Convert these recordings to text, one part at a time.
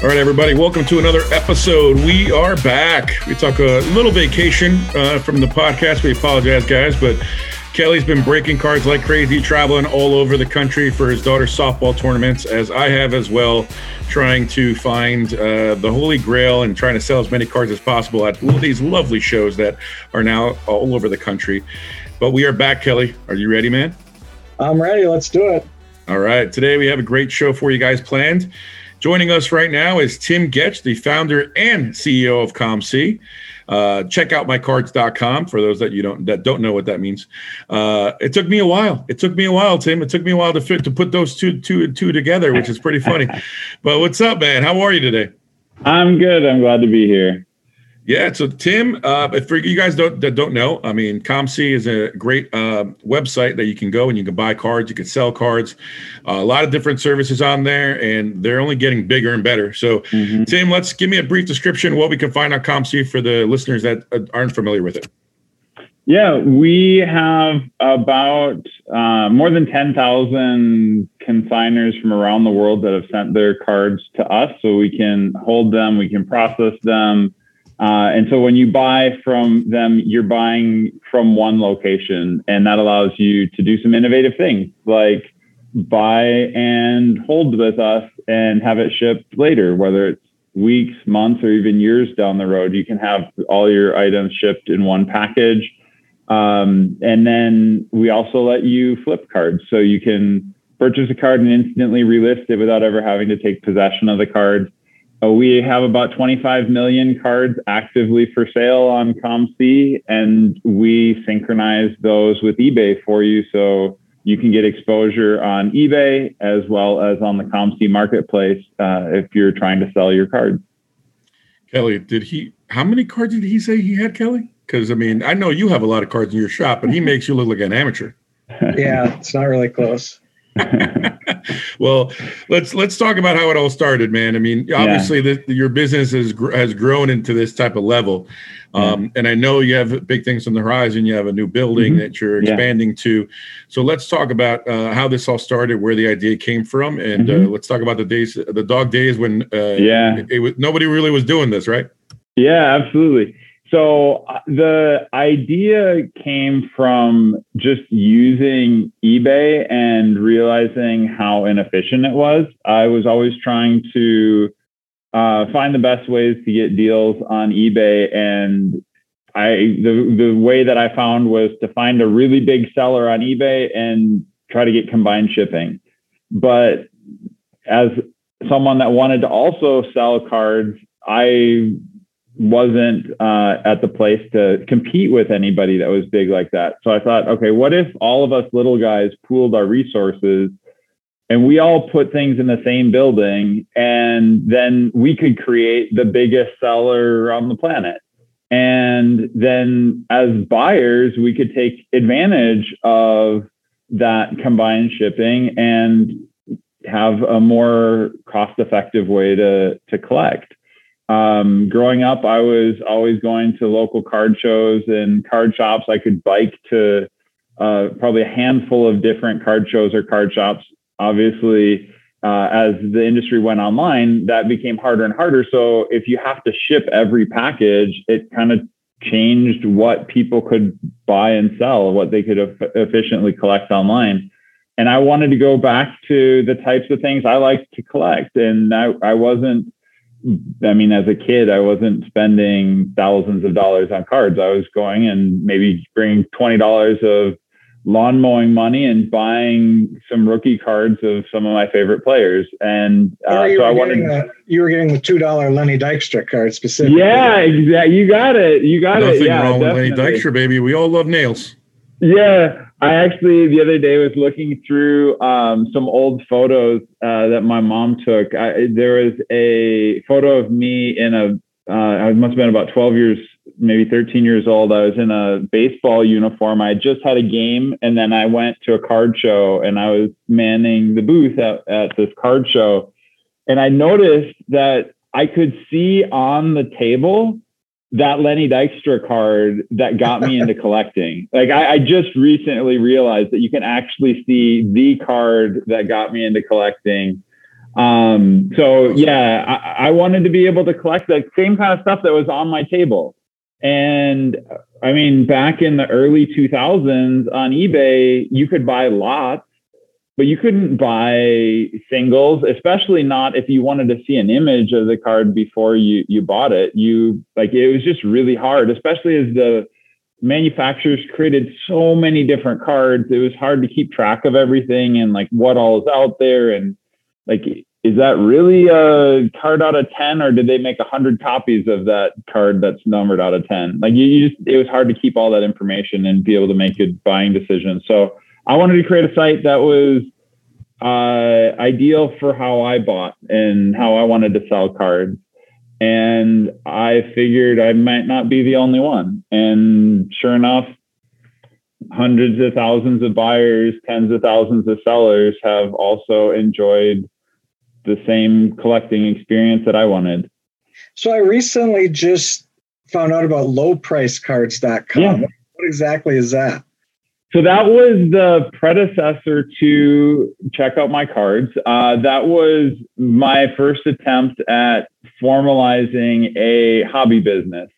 All right, everybody, welcome to another episode. We are back. We took a little vacation uh, from the podcast. We apologize, guys, but Kelly's been breaking cards like crazy, traveling all over the country for his daughter's softball tournaments, as I have as well, trying to find uh, the holy grail and trying to sell as many cards as possible at these lovely shows that are now all over the country. But we are back, Kelly. Are you ready, man? I'm ready. Let's do it. All right. Today we have a great show for you guys planned. Joining us right now is Tim Getsch, the founder and CEO of COMC. Uh, check out mycards.com for those that you don't that don't know what that means. Uh, it took me a while. It took me a while, Tim. It took me a while to fit to put those two two two together, which is pretty funny. but what's up, man? How are you today? I'm good. I'm glad to be here. Yeah. So Tim, uh, if for you guys don't that don't know, I mean, ComC is a great uh, website that you can go and you can buy cards, you can sell cards, uh, a lot of different services on there, and they're only getting bigger and better. So, mm-hmm. Tim, let's give me a brief description of what we can find on ComC for the listeners that uh, aren't familiar with it. Yeah, we have about uh, more than 10,000 consigners from around the world that have sent their cards to us so we can hold them, we can process them uh, and so when you buy from them, you're buying from one location, and that allows you to do some innovative things like buy and hold with us and have it shipped later, whether it's weeks, months, or even years down the road. You can have all your items shipped in one package. Um, and then we also let you flip cards. So you can purchase a card and instantly relist it without ever having to take possession of the card. Uh, we have about 25 million cards actively for sale on ComC, and we synchronize those with eBay for you. So you can get exposure on eBay as well as on the ComC marketplace uh, if you're trying to sell your cards. Kelly, did he? How many cards did he say he had, Kelly? Because I mean, I know you have a lot of cards in your shop, but he makes you look like an amateur. yeah, it's not really close. well, let's let's talk about how it all started, man. I mean, obviously, yeah. the, your business has has grown into this type of level, um, yeah. and I know you have big things on the horizon. You have a new building mm-hmm. that you're expanding yeah. to. So let's talk about uh, how this all started, where the idea came from, and uh, mm-hmm. uh, let's talk about the days, the dog days when uh, yeah, it, it was, nobody really was doing this, right? Yeah, absolutely. So uh, the idea came from just using eBay and realizing how inefficient it was. I was always trying to uh, find the best ways to get deals on eBay, and I the the way that I found was to find a really big seller on eBay and try to get combined shipping. But as someone that wanted to also sell cards, I wasn't uh, at the place to compete with anybody that was big like that. So I thought, okay, what if all of us little guys pooled our resources and we all put things in the same building and then we could create the biggest seller on the planet. And then as buyers, we could take advantage of that combined shipping and have a more cost effective way to, to collect. Um, growing up, I was always going to local card shows and card shops. I could bike to uh, probably a handful of different card shows or card shops. Obviously, uh, as the industry went online, that became harder and harder. So if you have to ship every package, it kind of changed what people could buy and sell, what they could efficiently collect online. And I wanted to go back to the types of things I liked to collect. And I, I wasn't I mean, as a kid, I wasn't spending thousands of dollars on cards. I was going and maybe bringing twenty dollars of lawn mowing money and buying some rookie cards of some of my favorite players. And uh, so I wanted. A, you were getting the two dollar Lenny Dykstra card specifically. Yeah, exactly. You got it. You got Nothing it. Yeah, wrong definitely. with Lenny Dykstra, baby. We all love nails. Yeah, I actually the other day was looking through um, some old photos uh, that my mom took. I, there was a photo of me in a uh, I must have been about 12 years, maybe 13 years old. I was in a baseball uniform. I just had a game, and then I went to a card show, and I was manning the booth at, at this card show, and I noticed that I could see on the table that Lenny Dykstra card that got me into collecting. Like I, I, just recently realized that you can actually see the card that got me into collecting Um, so yeah, I, I wanted to be able to collect the same kind of stuff that was on my table. And I mean, back in the early 2000s on eBay, you could buy lots, but you couldn't buy singles, especially not if you wanted to see an image of the card before you you bought it. You like it was just really hard, especially as the manufacturers created so many different cards. It was hard to keep track of everything and like what all is out there and like is that really a card out of 10 or did they make 100 copies of that card that's numbered out of 10 like you, you, just it was hard to keep all that information and be able to make good buying decisions so i wanted to create a site that was uh, ideal for how i bought and how i wanted to sell cards and i figured i might not be the only one and sure enough hundreds of thousands of buyers tens of thousands of sellers have also enjoyed the same collecting experience that I wanted. So I recently just found out about lowpricecards.com. Yeah. What exactly is that? So that was the predecessor to check out my cards. Uh, that was my first attempt at formalizing a hobby business.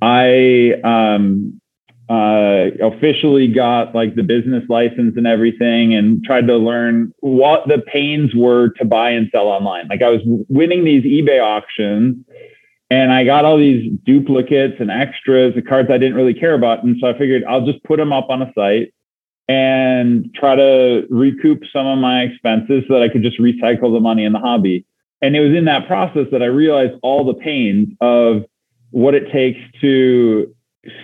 I um, uh, officially got like the business license and everything and tried to learn what the pains were to buy and sell online. Like I was winning these eBay auctions and I got all these duplicates and extras, the cards I didn't really care about. And so I figured I'll just put them up on a site and try to recoup some of my expenses so that I could just recycle the money in the hobby. And it was in that process that I realized all the pains of what it takes to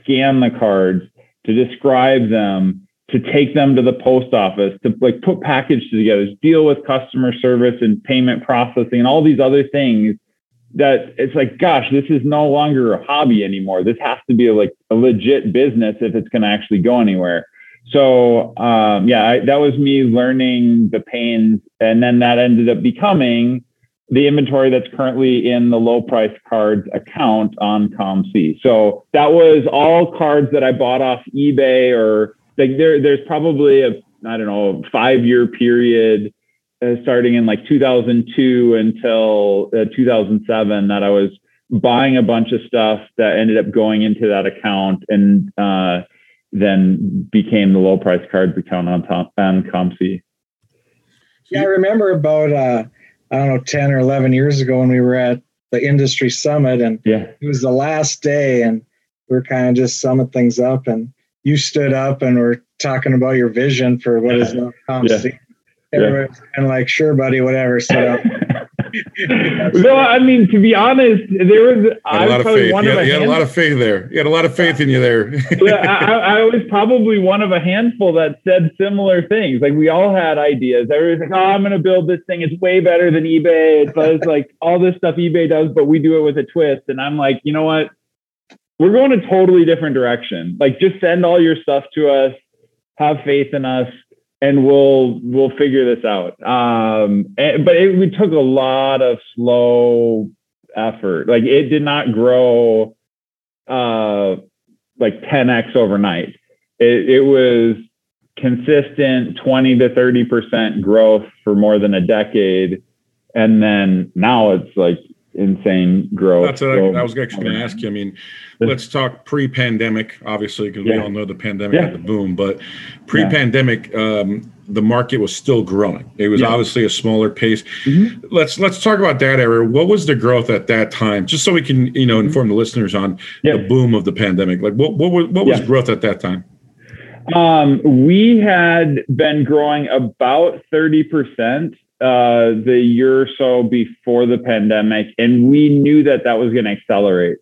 scan the cards, to describe them, to take them to the post office, to like put packages together, deal with customer service and payment processing and all these other things that it's like, gosh, this is no longer a hobby anymore. This has to be a, like a legit business if it's going to actually go anywhere. So um, yeah, I, that was me learning the pains, and then that ended up becoming the inventory that's currently in the low price cards account on COMC. So that was all cards that I bought off eBay or like there, there's probably a, I don't know, five year period uh, starting in like 2002 until uh, 2007 that I was buying a bunch of stuff that ended up going into that account and uh, then became the low price cards account on, top, on COMC. Yeah, I remember about uh, I don't know, 10 or 11 years ago when we were at the industry summit and yeah. it was the last day and we are kind of just summing things up and you stood up and were talking about your vision for what is now COMC. Yeah. Everybody's yeah. kind of like, sure, buddy, whatever. So no, I mean to be honest, there was I was probably one you of had, a, you had a lot of faith there. You had a lot of faith in you there. yeah, I, I, was probably one of a handful that said similar things. Like we all had ideas. Everybody's like, "Oh, I'm going to build this thing. It's way better than eBay. It does like all this stuff eBay does, but we do it with a twist." And I'm like, you know what? We're going a totally different direction. Like, just send all your stuff to us. Have faith in us and we'll we'll figure this out. Um, and, but it, it took a lot of slow effort. Like it did not grow uh, like 10x overnight. It, it was consistent 20 to 30 percent growth for more than a decade, and then now it's like insane growth. That's what I, I was actually going to ask you. I mean, let's talk pre-pandemic, obviously, because yeah. we all know the pandemic yeah. had the boom. But pre-pandemic, yeah. um, the market was still growing. It was obviously a smaller pace. Mm-hmm. Let's let's talk about that era. What was the growth at that time? Just so we can you know mm-hmm. inform the listeners on the boom of the pandemic. Like what what was, what was growth at that time? Um, we had been growing about thirty percent uh, the year or so before the pandemic, and we knew that that was going to accelerate.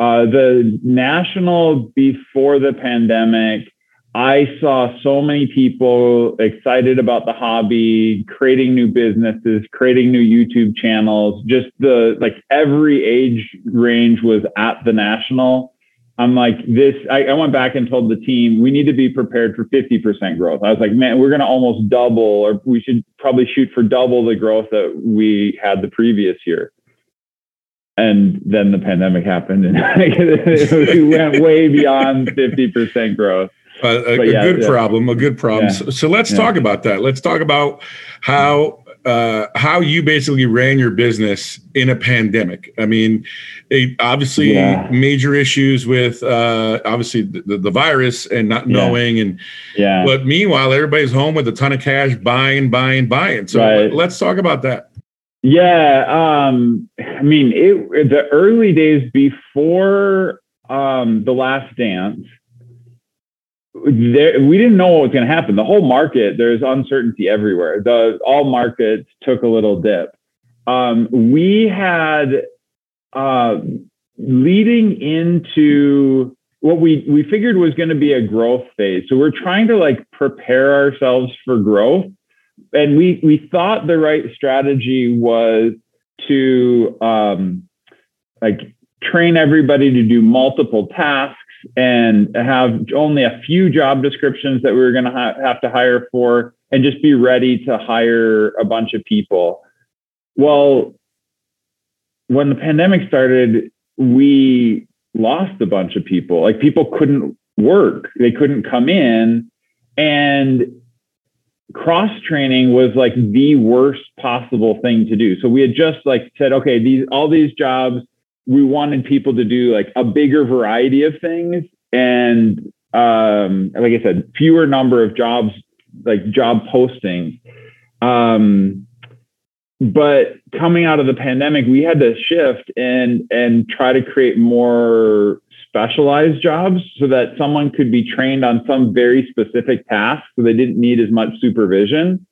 Uh, the national before the pandemic, I saw so many people excited about the hobby, creating new businesses, creating new YouTube channels. Just the like every age range was at the national. I'm like, this, I, I, went back and told the team, we need to be prepared for 50% growth. I was like, man, we're going to almost double, or we should probably shoot for double the growth that we had the previous year. And then the pandemic happened and we went way beyond 50% growth. Uh, a, a yeah, good yeah. problem, a good problem. Yeah. So, so, let's talk about that. Let's talk about how uh, how you basically ran your business in a pandemic. I mean, it, obviously yeah. major issues with uh, obviously the, the, virus and not yeah. knowing, and yeah. But meanwhile, everybody's home with a ton of cash, buying, buying, buying. So right. let, us talk about that. Yeah, um, I mean, it, the early days before um, the Last Dance there, we didn't know what was going to happen. The whole market, there's uncertainty everywhere. The all markets took a little dip. Um, we had uh, leading into what we we figured was going to be a growth phase. So we're trying to like prepare ourselves for growth, and we we thought the right strategy was to um, like train everybody to do multiple tasks and have only a few job descriptions that we were going to ha- have to hire for and just be ready to hire a bunch of people. Well, when the pandemic started, we lost a bunch of people. Like people couldn't work, they couldn't come in. And cross training was like the worst possible thing to do. So we had just like said, okay, these all these jobs we wanted people to do like a bigger variety of things and um, like I said, fewer number of jobs, like job postings. Um, but coming out of the pandemic, we had to shift and and try to create more specialized jobs so that someone could be trained on some very specific task, so they didn't need as much supervision.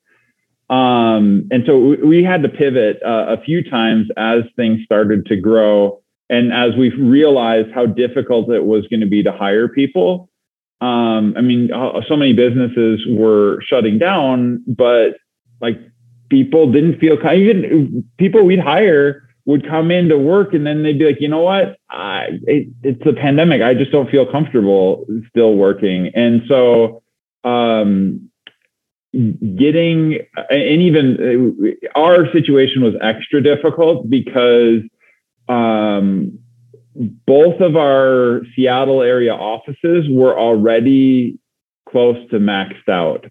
Um, and so we had to pivot uh, a few times as things started to grow and as we realized how difficult it was going to be to hire people, um, I mean, uh, so many businesses were shutting down, but like people didn't feel even people we'd hire would come in to work and then they'd be like, you know what, I, it, it's a pandemic. I just don't feel comfortable still working. And so, um, getting and even uh, our situation was extra difficult because um, both of our Seattle area offices were already close to maxed out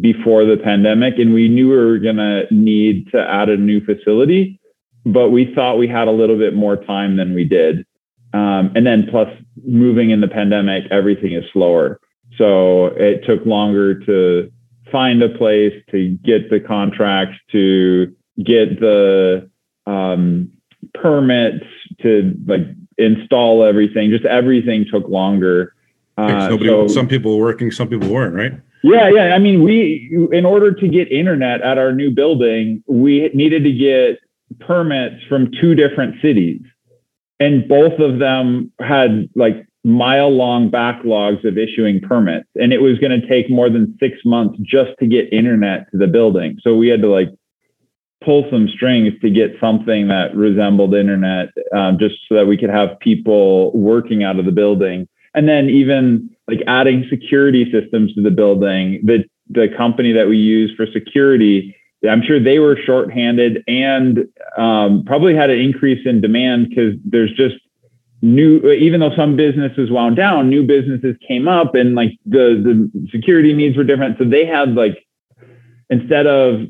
before the pandemic, and we knew we were going to need to add a new facility, but we thought we had a little bit more time than we did. Um, and then plus moving in the pandemic, everything is slower. So it took longer to find a place, to get the contracts, to get the um, permits to like install everything. Just everything took longer. Uh, Nobody, so, some people were working, some people weren't, right? Yeah, yeah. I mean, we in order to get internet at our new building, we needed to get permits from two different cities, and both of them had like mile long backlogs of issuing permits, and it was going to take more than six months just to get internet to the building. So we had to like pull some strings to get something that resembled internet, um, just so that we could have people working out of the building. And then even like adding security systems to the building. The the company that we use for security, I'm sure they were shorthanded and um, probably had an increase in demand because there's just new even though some businesses wound down new businesses came up and like the the security needs were different so they had like instead of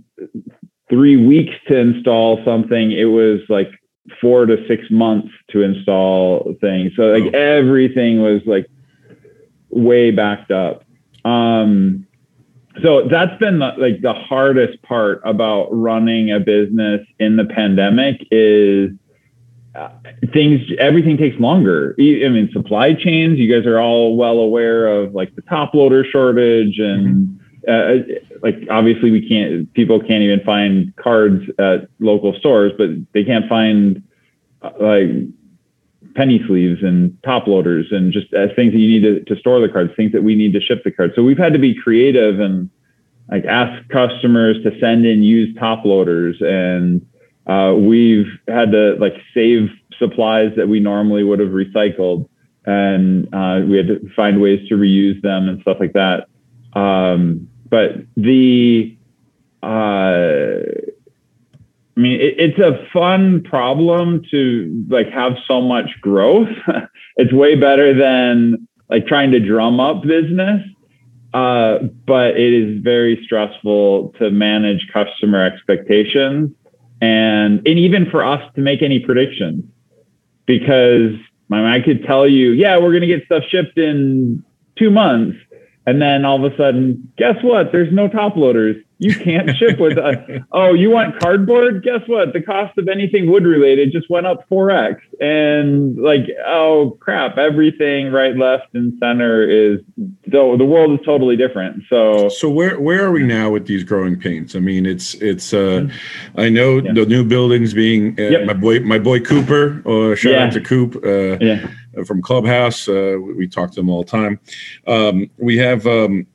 three weeks to install something, it was like four to six months to install things. So like oh. everything was like way backed up. Um, so that's been the, like the hardest part about running a business in the pandemic is uh, things everything takes longer i mean supply chains you guys are all well aware of like the top loader shortage and mm-hmm uh, like obviously we can't people can't even find cards at local stores but they can't find uh, like penny sleeves and top loaders and just uh, things that you need to, to store the cards things that we need to ship the cards. So we've had to be creative and like ask customers to send in used top loaders and uh, we've had to like save supplies that we normally would have recycled and uh, we had to find ways to reuse them and stuff like that. Um, but the uh, I mean, it, it's a fun problem to like have so much growth. it's way better than like trying to drum up business. uh, but it is very stressful to manage customer expectations and and even for us to make any predictions because I could tell you, yeah, we're going to get stuff shipped in two months, and then all of a sudden, guess what? There's no top loaders. You can't ship with us. Oh, you want cardboard? Guess what? The cost of anything wood related just went up 4x. And like, oh crap, everything right, left, and center is so the world is totally different. So So where where are we now with these growing pains? I mean, it's it's uh I know yeah. the new buildings being uh, yep. my boy my boy Cooper, uh, shout yeah. out to Coop. Uh, yeah. From Clubhouse, uh, we, we, talk to them all the time. Um, we have um,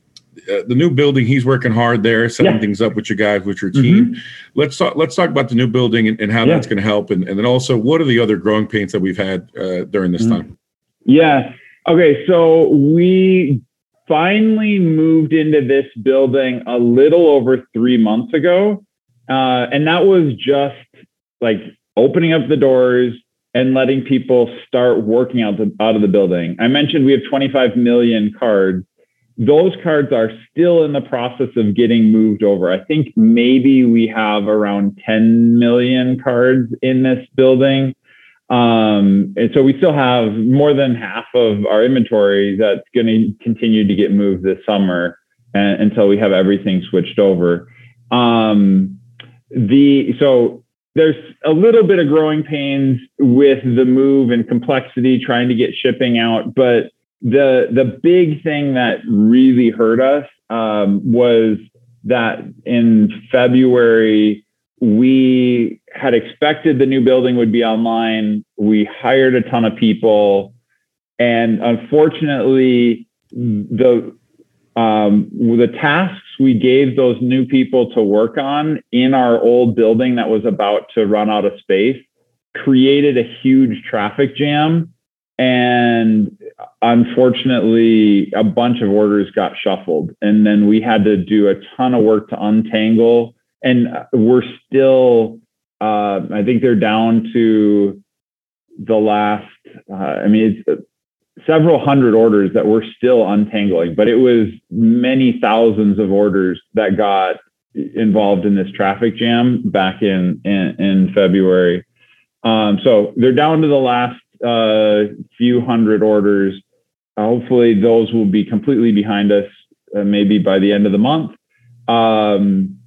uh, the new building. He's working hard there, setting yeah. things up with your guys, with your team. Mm-hmm. Let's talk. Let's talk about the new building and, and how yeah. that's going to help, and, and then also what are the other growing pains that we've had uh, during this mm-hmm. time. Yeah. Okay. So we finally moved into this building a little over three months ago, uh, and that was just like opening up the doors and letting people start working out the, out of the building. I mentioned we have 25 million cards those cards are still in the process of getting moved over. I think maybe we have around 10 million cards in this building. Um, and so we still have more than half of our inventory that's going to continue to get moved this summer and, until we have everything switched over. Um, the so there's a little bit of growing pains with the move and complexity trying to get shipping out, but the the big thing that really hurt us um, was that in February we had expected the new building would be online. We hired a ton of people, and unfortunately, the um, the tasks we gave those new people to work on in our old building that was about to run out of space created a huge traffic jam. And unfortunately a bunch of orders got shuffled. And then we had to do a ton of work to untangle. And we're still uh, i think they're down to the last uh, i mean it's several hundred orders that we're still untangling but it was many thousands of orders that got involved in this traffic jam back in in, in february um, so they're down to the last uh, few hundred orders. hopefully, those will be completely behind us, uh, maybe by the end of the month. Um,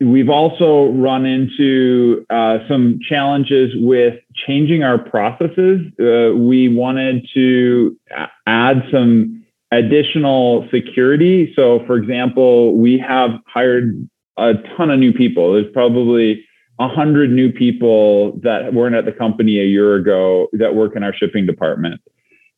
we've also run into uh, some challenges with changing our processes. Uh, we wanted to add some additional security. So, for example, we have hired a ton of new people. There's probably 100 new people that weren't at the company a year ago that work in our shipping department.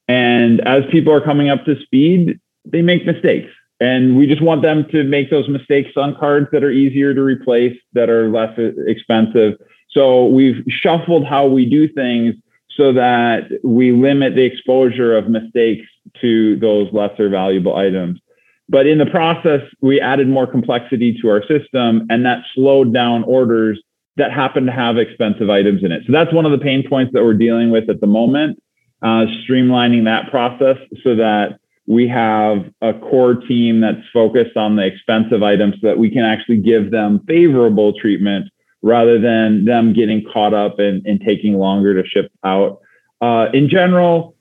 And as people are coming up to speed, they make mistakes. And we just want them to make those mistakes on cards that are easier to replace, that are less expensive. So we've shuffled how we do things so that we limit the exposure of mistakes to those lesser valuable items. But in the process, we added more complexity to our system, and that slowed down orders that happen to have expensive items in it. So that's one of the pain points that we're dealing with at the moment, uh, streamlining that process so that we have a core team that's focused on the expensive items so that we can actually give them favorable treatment rather than them getting caught up and, and taking longer to ship out. Uh, in general,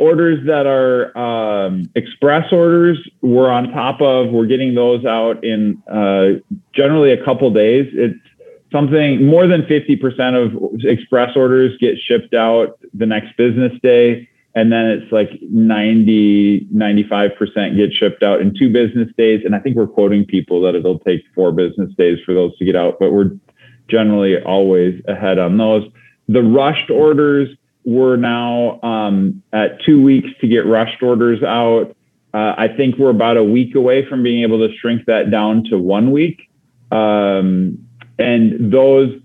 orders that are um, express orders, we're on top of. We're getting those out in uh, generally a couple days. It's something more than 50% of express orders get shipped out the next business day and then it's like 90 95% get shipped out in two business days. And i think we're quoting people that it'll take four business days for those to get out but we're generally always ahead on those. The rushed orders we're now um, at two weeks to get rushed orders out. Uh, i think we're about a week away from being able to shrink that down to one week. Um, and those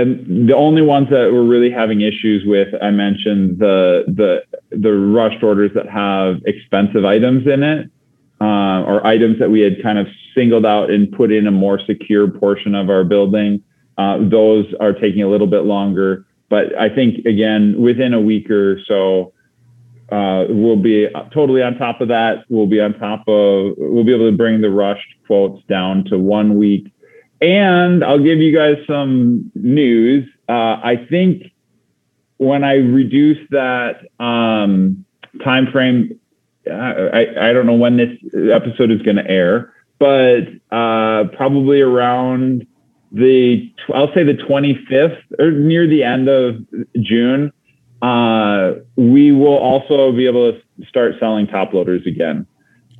and the only ones that we're really having issues with, I mentioned the the the rushed orders that have expensive items in it, uh, or items that we had kind of singled out and put in a more secure portion of our building. Uh, those are taking a little bit longer, but I think again within a week or so, uh, we'll be totally on top of that. We'll be on top of, we'll be able to bring the rushed quotes down to one week. And I'll give you guys some news. Uh, I think when I reduce that um, time frame, uh, I, I don't know when this episode is going to air, but uh, probably around the, I'll say the 25th or near the end of June, uh, we will also be able to start selling top loaders again.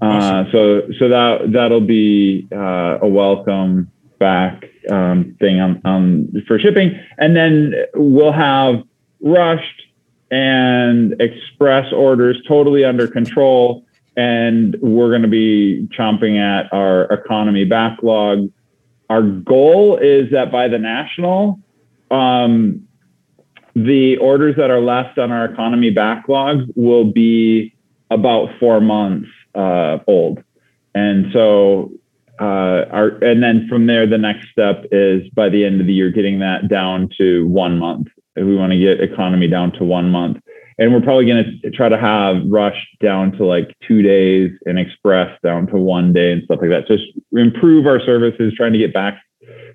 Uh, awesome. so so that that'll be uh, a welcome back um, thing on, on for shipping, and then we'll have rushed and express orders totally under control, and we're going to be chomping at our economy backlog. Our goal is that by the national, um, the orders that are left on our economy backlog will be about four months uh, old. And so, uh, and then from there, the next step is by the end of the year, getting that down to one month. If We want to get economy down to one month. And we're probably going to try to have rush down to like two days and express down to one day and stuff like that. Just improve our services, trying to get back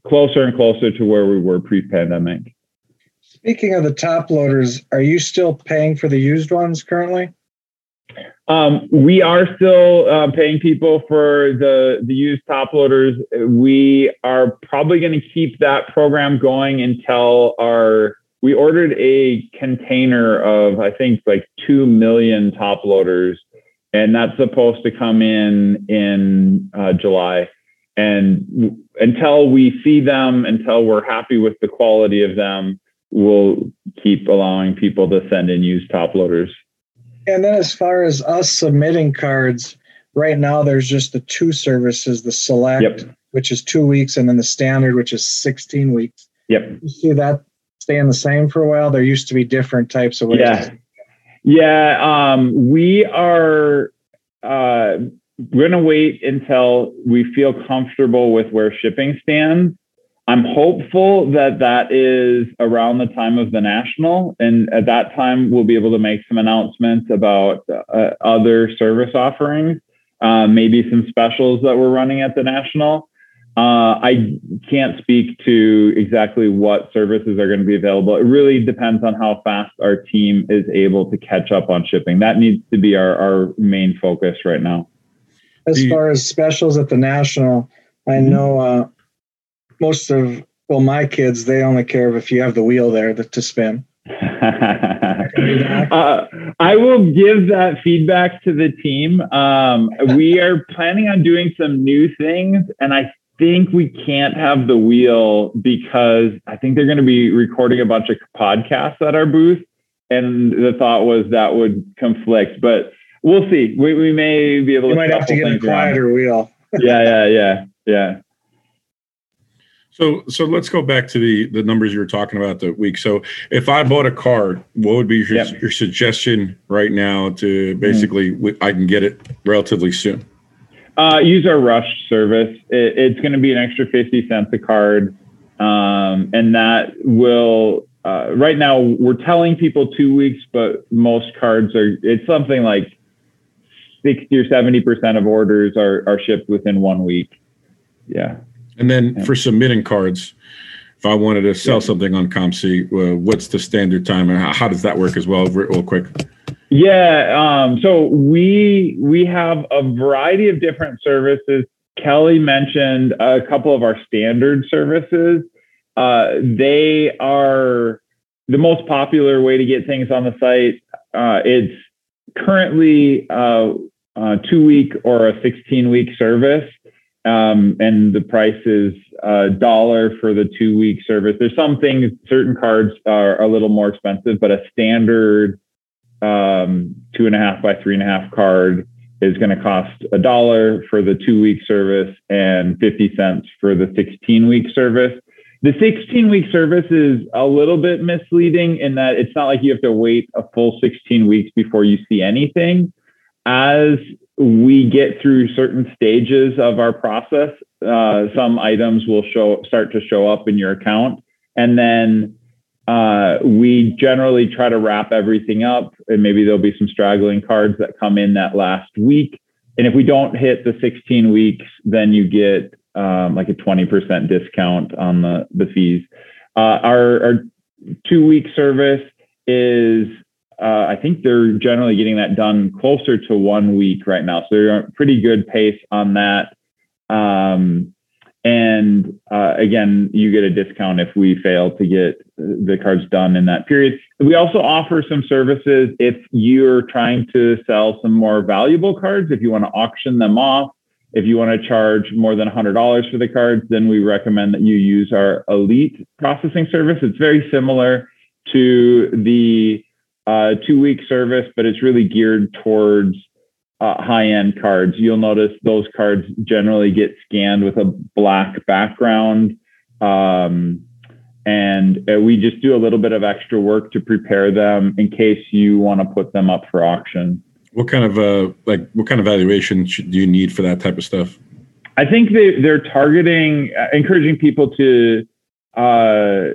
closer and closer to where we were pre pandemic. Speaking of the top loaders, are you still paying for the used ones currently? Um, we are still uh, paying people for the the used top loaders. We are probably going to keep that program going until our we ordered a container of I think like two million top loaders, and that's supposed to come in in uh, July. And until we see them, until we're happy with the quality of them, we'll keep allowing people to send in used top loaders. And then as far as us submitting cards, right now there's just the two services, the select, yep. which is two weeks, and then the standard, which is 16 weeks. Yep. You see that staying the same for a while? There used to be different types of ways. Yeah. Yeah. Um, we are uh, we're gonna wait until we feel comfortable with where shipping stands I'm hopeful that that is around the time of the national, and at that time we'll be able to make some announcements about uh, other service offerings, uh, maybe some specials that we're running at the national. Uh, I can't speak to exactly what services are going to be available. It really depends on how fast our team is able to catch up on shipping. That needs to be our, our main focus right now. As far as specials at the national, I mm-hmm. know uh, most of well my kids they only care if you have the wheel there to spin uh, I will give that feedback to the team. Um, we are planning on doing some new things, and I think we can't have the wheel because I think they're going to be recording a bunch of podcasts at our booth, and the thought was that would conflict. But we'll see. We, we may be able. You to might have to get a quieter wheel. yeah, yeah, yeah, yeah. So, so let's go back to the the numbers you were talking about the week. So, if I bought a card, what would be your, yep. your suggestion right now to basically mm-hmm. I can get it relatively soon? Uh, use our Rush service. It, it's going to be an extra fifty cents a card, um, and that will. Uh, right now, we're telling people two weeks, but most cards are. It's something like sixty or seventy percent of orders are are shipped within one week. Yeah. And then yeah. for submitting cards, if I wanted to sell yeah. something on ComC, uh, what's the standard time and how, how, does that work as well, real quick? Yeah, um, so we we have a variety of different services. Kelly mentioned a couple of our standard services. Uh, they are the most popular way to get things on the site. Uh, it's currently uh, a two week or a 16 week service um, and the price is a dollar for the two week service. There's some things, certain cards are a little more expensive, but a standard um, two and a half by three and a half card is going to cost a dollar for the two week service and 50 cents for the 16 week service. The 16 week service is a little bit misleading in that it's not like you have to wait a full 16 weeks before you see anything. As we get through certain stages of our process, uh, some items will show start to show up in your account, and then uh, we generally try to wrap everything up, and maybe there'll be some straggling cards that come in that last week. And if we don't hit the 16 weeks, then you get um, like a 20% discount on the, the fees. Uh, our, our two week service is, uh, I think they're generally getting that done closer to one week right now. So they're a pretty good pace on that. Um, and uh, again, you get a discount if we fail to get the cards done in that period. We also offer some services if you're trying to sell some more valuable cards, if you want to auction them off, if you want to charge more than $100 for the cards, then we recommend that you use our elite processing service. It's very similar to the uh, two week service, but it's really geared towards uh, high end cards. You'll notice those cards generally get scanned with a black background. Um, and uh, we just do a little bit of extra work to prepare them in case you want to put them up for auction. What kind of uh, like what kind of valuation should, do you need for that type of stuff? I think they they're targeting, uh, encouraging people to uh,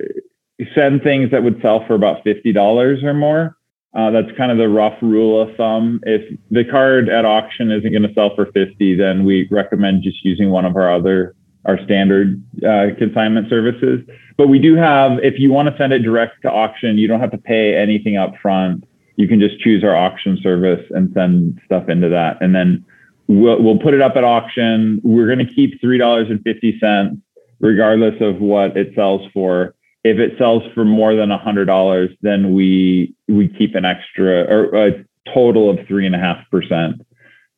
send things that would sell for about fifty dollars or more. Uh, that's kind of the rough rule of thumb. If the card at auction isn't going to sell for 50, then we recommend just using one of our other, our standard uh, consignment services. But we do have, if you want to send it direct to auction, you don't have to pay anything up front. You can just choose our auction service and send stuff into that. And then we'll, we'll put it up at auction. We're going to keep $3.50 regardless of what it sells for if it sells for more than a hundred dollars, then we we keep an extra or a total of three and a half percent.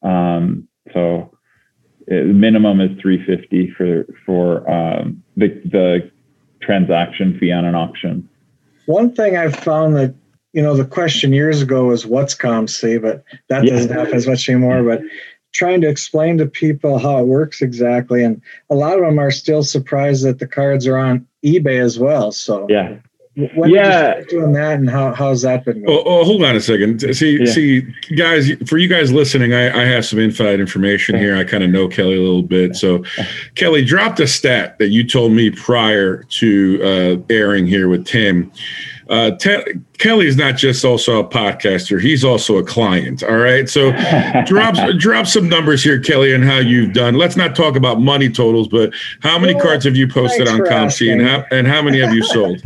Um, so the minimum is three fifty for for um, the the transaction fee on an auction. One thing I've found that you know the question years ago was what's COMC, but that yeah. doesn't happen as much anymore. But trying to explain to people how it works exactly. And a lot of them are still surprised that the cards are on eBay as well. So yeah. When yeah. doing that and how, how's that been going? Oh, oh hold on a second. See, yeah. see, guys, for you guys listening, I, I have some inside information here. I kind of know Kelly a little bit. So, Kelly dropped a stat that you told me prior to uh, airing here with Tim. Uh, Te- Kelly's not just also a podcaster; he's also a client. All right, so drop drop some numbers here, Kelly, and how you've done. Let's not talk about money totals, but how many well, cards have you posted on COMC, and how and how many have you sold?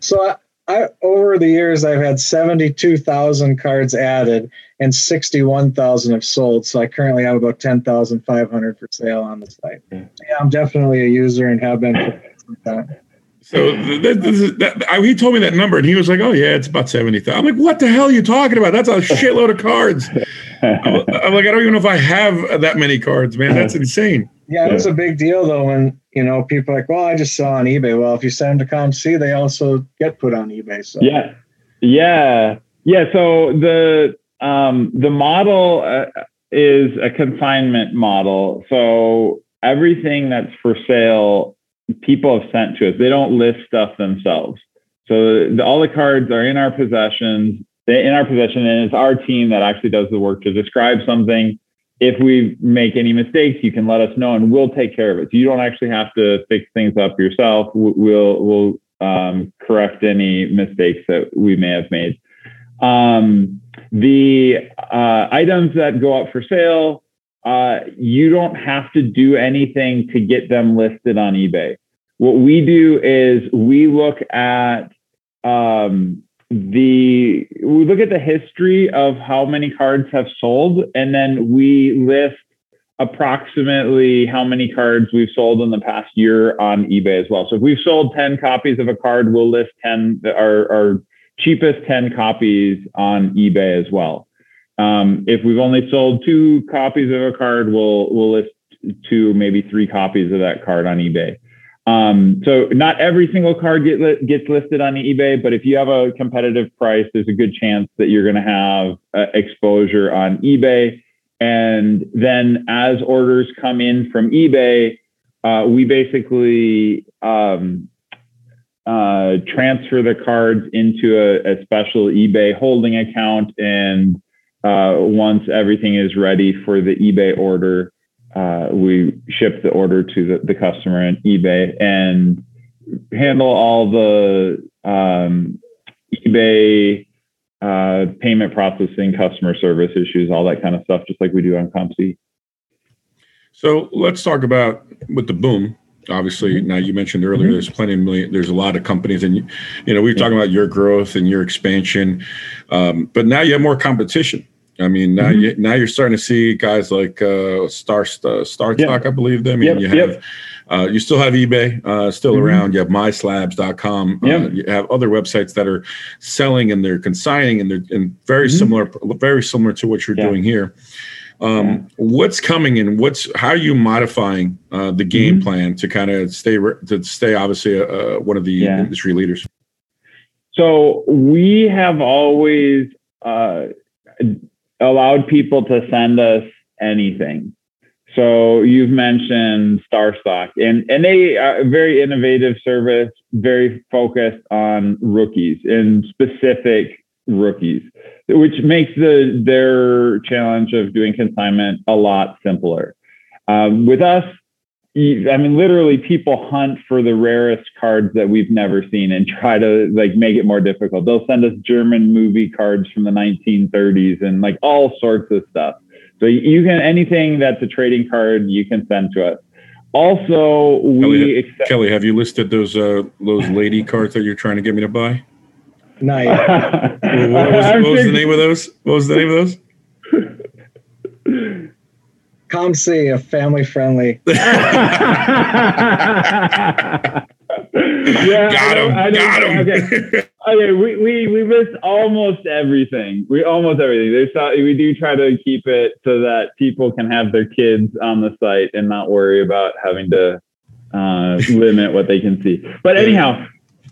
so, I, I, over the years, I've had seventy-two thousand cards added, and sixty-one thousand have sold. So I currently have about ten thousand five hundred for sale on the site. Yeah, I'm definitely a user and have been for some time. So that, that, that, he told me that number, and he was like, "Oh yeah, it's about seventy thousand. I'm like, "What the hell are you talking about? That's a shitload of cards." I'm, I'm like, "I don't even know if I have that many cards, man. That's insane." Yeah, it's a big deal though when you know people are like, "Well, I just saw on eBay." Well, if you send them to COMC, they also get put on eBay. So yeah, yeah, yeah. So the um, the model uh, is a consignment model. So everything that's for sale people have sent to us. They don't list stuff themselves. So the, all the cards are in our possessions, in our possession, and it's our team that actually does the work to describe something. If we make any mistakes, you can let us know, and we'll take care of it. So you don't actually have to fix things up yourself. We'll we'll um, correct any mistakes that we may have made. Um, the uh, items that go up for sale uh, you don't have to do anything to get them listed on eBay. What we do is we look at um, the we look at the history of how many cards have sold, and then we list approximately how many cards we've sold in the past year on eBay as well. So if we've sold 10 copies of a card, we'll list 10 our, our cheapest 10 copies on eBay as well. Um, if we've only sold two copies of a card, we'll we'll list two, maybe three copies of that card on eBay. Um, so not every single card get li- gets listed on eBay, but if you have a competitive price, there's a good chance that you're going to have uh, exposure on eBay. And then as orders come in from eBay, uh, we basically um, uh, transfer the cards into a, a, special eBay holding account and uh, once everything is ready for the eBay order, uh, we ship the order to the, the customer in eBay and handle all the um, eBay, uh, payment processing, customer service issues, all that kind of stuff, just like we do on COMC. So let's talk about with the boom. Obviously, mm-hmm. now you mentioned earlier, mm-hmm. there's plenty of million, there's a lot of companies, and you know we've yeah. talking about your growth and your expansion, um, but now you have more competition. I mean, now mm-hmm. you now you're starting to see guys like uh, Star uh, I believe them. I mean, yep, you have. Yep. Uh, you still have eBay uh, still mm-hmm. around. You have myslabs.com. Uh. You have other websites that are selling and they're consigning and they're and very mm-hmm. similar, very similar to what you're yeah. doing here. Um, yeah. What's coming and what's how are you modifying uh, the game mm-hmm. plan to kind of stay to stay obviously uh, one of the industry leaders? So we have always uh, allowed people to send us anything. So you've mentioned StarStock, and and they are a very innovative service, very focused on rookies and specific rookies, which makes the their challenge of doing consignment a lot simpler. Um, with us, I mean, literally, people hunt for the rarest cards that we've never seen and try to like make it more difficult. They'll send us German movie cards from the 1930s and like all sorts of stuff. So you can anything that's a trading card, you can send to us. Also, we Kelly, accept- Kelly have you listed those uh, those lady cards that you're trying to get me to buy? Nice. what, was, what was the name of those? What was the name of those? COMC, a family friendly. yeah, got him. I got him. Okay. okay, we, we we miss almost everything. We almost everything. There's we do try to keep it so that people can have their kids on the site and not worry about having to uh, limit what they can see. But anyhow,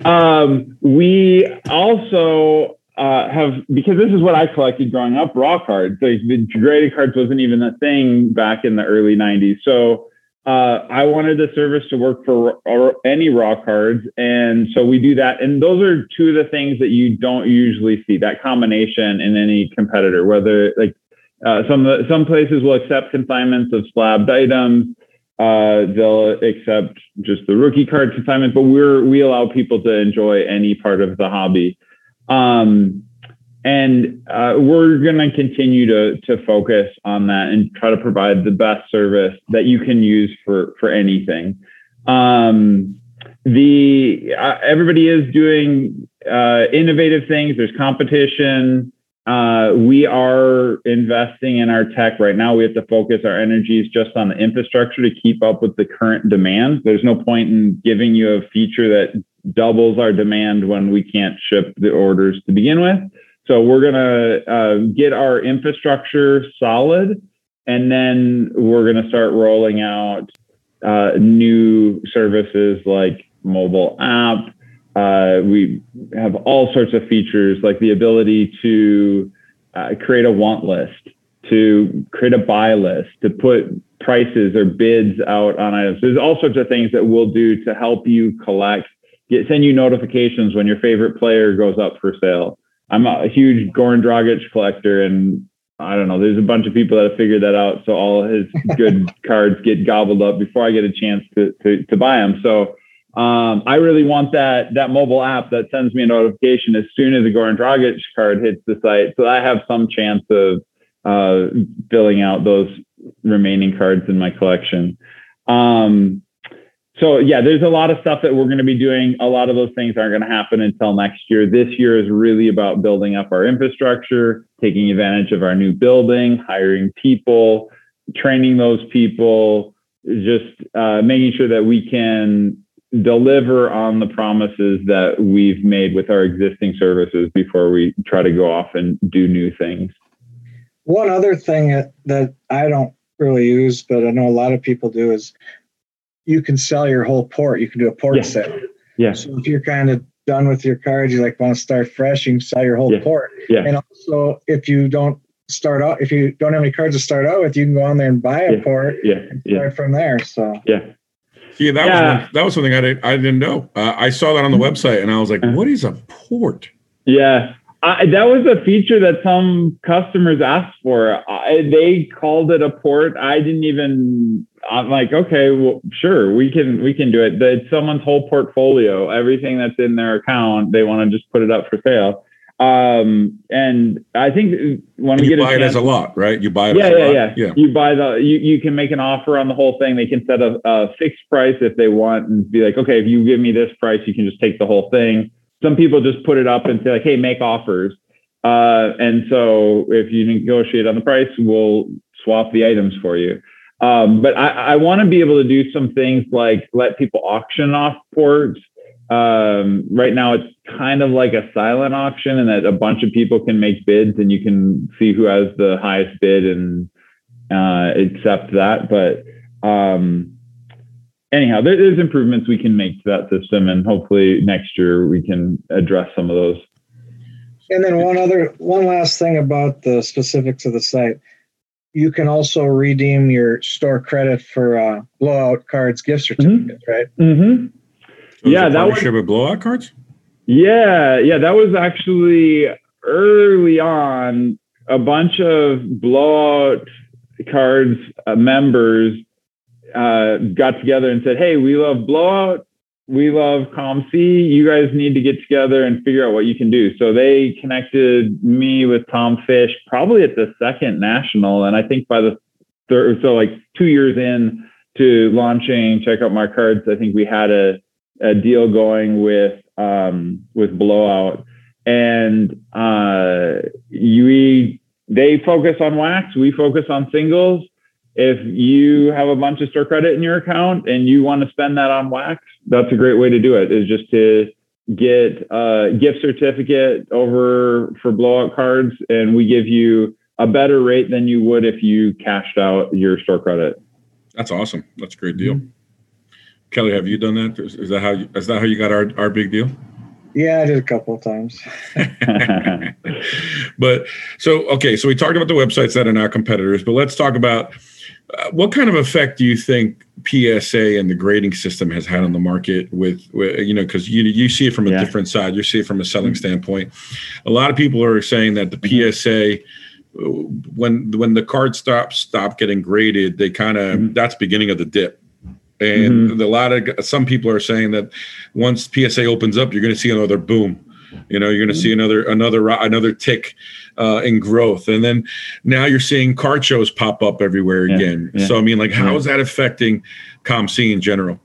um, we also uh, have because this is what I collected growing up. Raw cards, like the graded cards, wasn't even a thing back in the early '90s. So uh, I wanted the service to work for any raw cards, and so we do that. And those are two of the things that you don't usually see that combination in any competitor. Whether like uh, some some places will accept consignments of slabbed items, uh, they'll accept just the rookie card consignment, but we're we allow people to enjoy any part of the hobby. Um, and uh, we're going to continue to to focus on that and try to provide the best service that you can use for for anything. Um, the uh, everybody is doing uh, innovative things. There's competition. Uh, we are investing in our tech right now. We have to focus our energies just on the infrastructure to keep up with the current demand. There's no point in giving you a feature that doubles our demand when we can't ship the orders to begin with. So we're going to uh, get our infrastructure solid, and then we're going to start rolling out uh, new services like mobile app. Uh, we have all sorts of features like the ability to uh, create a want list, to create a buy list, to put prices or bids out on items. There's all sorts of things that we'll do to help you collect, get send you notifications when your favorite player goes up for sale. I'm a huge Goran Dragic collector, and I don't know. There's a bunch of people that have figured that out, so all his good cards get gobbled up before I get a chance to to, to buy them. So um, I really want that that mobile app that sends me a notification as soon as a Goran Dragic card hits the site, so I have some chance of uh, filling out those remaining cards in my collection. Um, so yeah, there's a lot of stuff that we're going to be doing. A lot of those things aren't going to happen until next year. This year is really about building up our infrastructure, taking advantage of our new building, hiring people, training those people, just uh, making sure that we can deliver on the promises that we've made with our existing services before we try to go off and do new things. One other thing that I don't really use, but I know a lot of people do is you can sell your whole port. You can do a port yeah. sale. Yeah. So if you're kind of done with your cards, you like want to start fresh, you can sell your whole yeah. port. Yeah. And also if you don't start out, if you don't have any cards to start out with, you can go on there and buy a yeah. port. Yeah. And yeah. start from there. So yeah. Yeah, that yeah. was that was something I didn't I didn't know. Uh, I saw that on the mm-hmm. website and I was like, uh-huh. "What is a port?" Yeah, I, that was a feature that some customers asked for. I, they called it a port. I didn't even I'm like, okay, well, sure, we can we can do it. It's someone's whole portfolio, everything that's in their account, they want to just put it up for sale. Um, and I think when we you get buy a it as a lot, right? You buy it. yeah, as a yeah, lot. yeah, yeah. You buy the you you can make an offer on the whole thing. They can set a, a fixed price if they want and be like, okay, if you give me this price, you can just take the whole thing. Some people just put it up and say like, hey, make offers. Uh, and so if you negotiate on the price, we'll swap the items for you. Um, but I, I want to be able to do some things like let people auction off ports. Um, right now, it's kind of like a silent auction, and that a bunch of people can make bids, and you can see who has the highest bid and uh, accept that. But um, anyhow, there, there's improvements we can make to that system, and hopefully next year we can address some of those. And then one other, one last thing about the specifics of the site. You can also redeem your store credit for uh, blowout cards, gift certificates, right? Mm-hmm. So Yeah, yeah, that was- with blowout cards. Yeah, yeah, that was actually early on. A bunch of blowout cards uh, members uh, got together and said, "Hey, we love blowout. We love COMC. You guys need to get together and figure out what you can do." So they connected me with Tom Fish, probably at the second national, and I think by the third, so like two years in to launching Check Out My Cards, I think we had a a deal going with um, with Blowout, and uh, we they focus on wax, we focus on singles. If you have a bunch of store credit in your account and you want to spend that on wax, that's a great way to do it. Is just to get a gift certificate over for blowout cards, and we give you a better rate than you would if you cashed out your store credit. That's awesome. That's a great deal. Kelly, have you done that? Is, is that how you, is that how you got our, our big deal? Yeah, I did a couple of times. but so okay, so we talked about the websites that are now competitors, but let's talk about what kind of effect do you think PSA and the grading system has had on the market with, with you know because you you see it from a Yeah. different side, you see it from a selling standpoint. A lot of people are saying that the PSA uh, when when the cards stop stop getting graded, they kind of Mhm. that's beginning of the dip. And a lot of some people are saying that once PSA opens up, you're going to see another boom. You know, you're going to see another another another tick uh, in growth, and then now you're seeing card shows pop up everywhere Yeah, again. yeah. So I mean, like, how is that affecting COMC in general?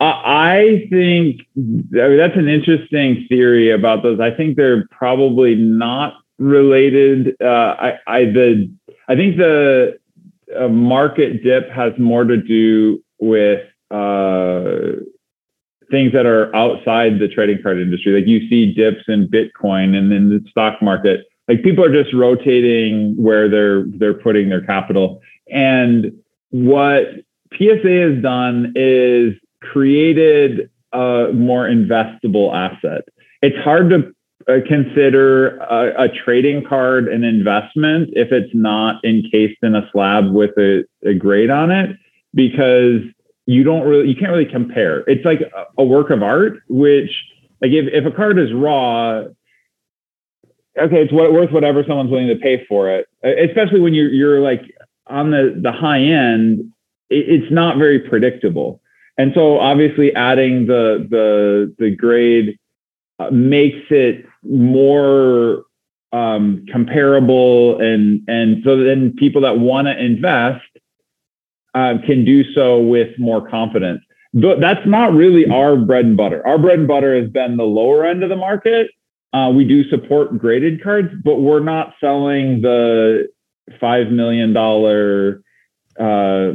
I I think I mean, that's an interesting theory about those. I think they're probably not related. Uh, I, I the I think the uh, market dip has more to do with uh, things that are outside the trading card industry. Like you see dips in Bitcoin and in the stock market. Like people are just rotating where they're they're putting their capital. And what PSA has done is created a more investable asset. It's hard to uh, consider a, a trading card an investment if it's not encased in a slab with a, a grade on it because you don't really you can't really compare. It's like a, a work of art, which like if, if a card is raw, okay, it's worth whatever someone's willing to pay for it. Especially when you're you're like on the the high end, it's not very predictable. And so obviously adding the the the grade uh, makes it more um, comparable and and so then people that want to invest uh, can do so with more confidence. But that's not really our bread and butter. Our bread and butter has been the lower end of the market. Uh, we do support graded cards, but we're not selling the five million dollar uh,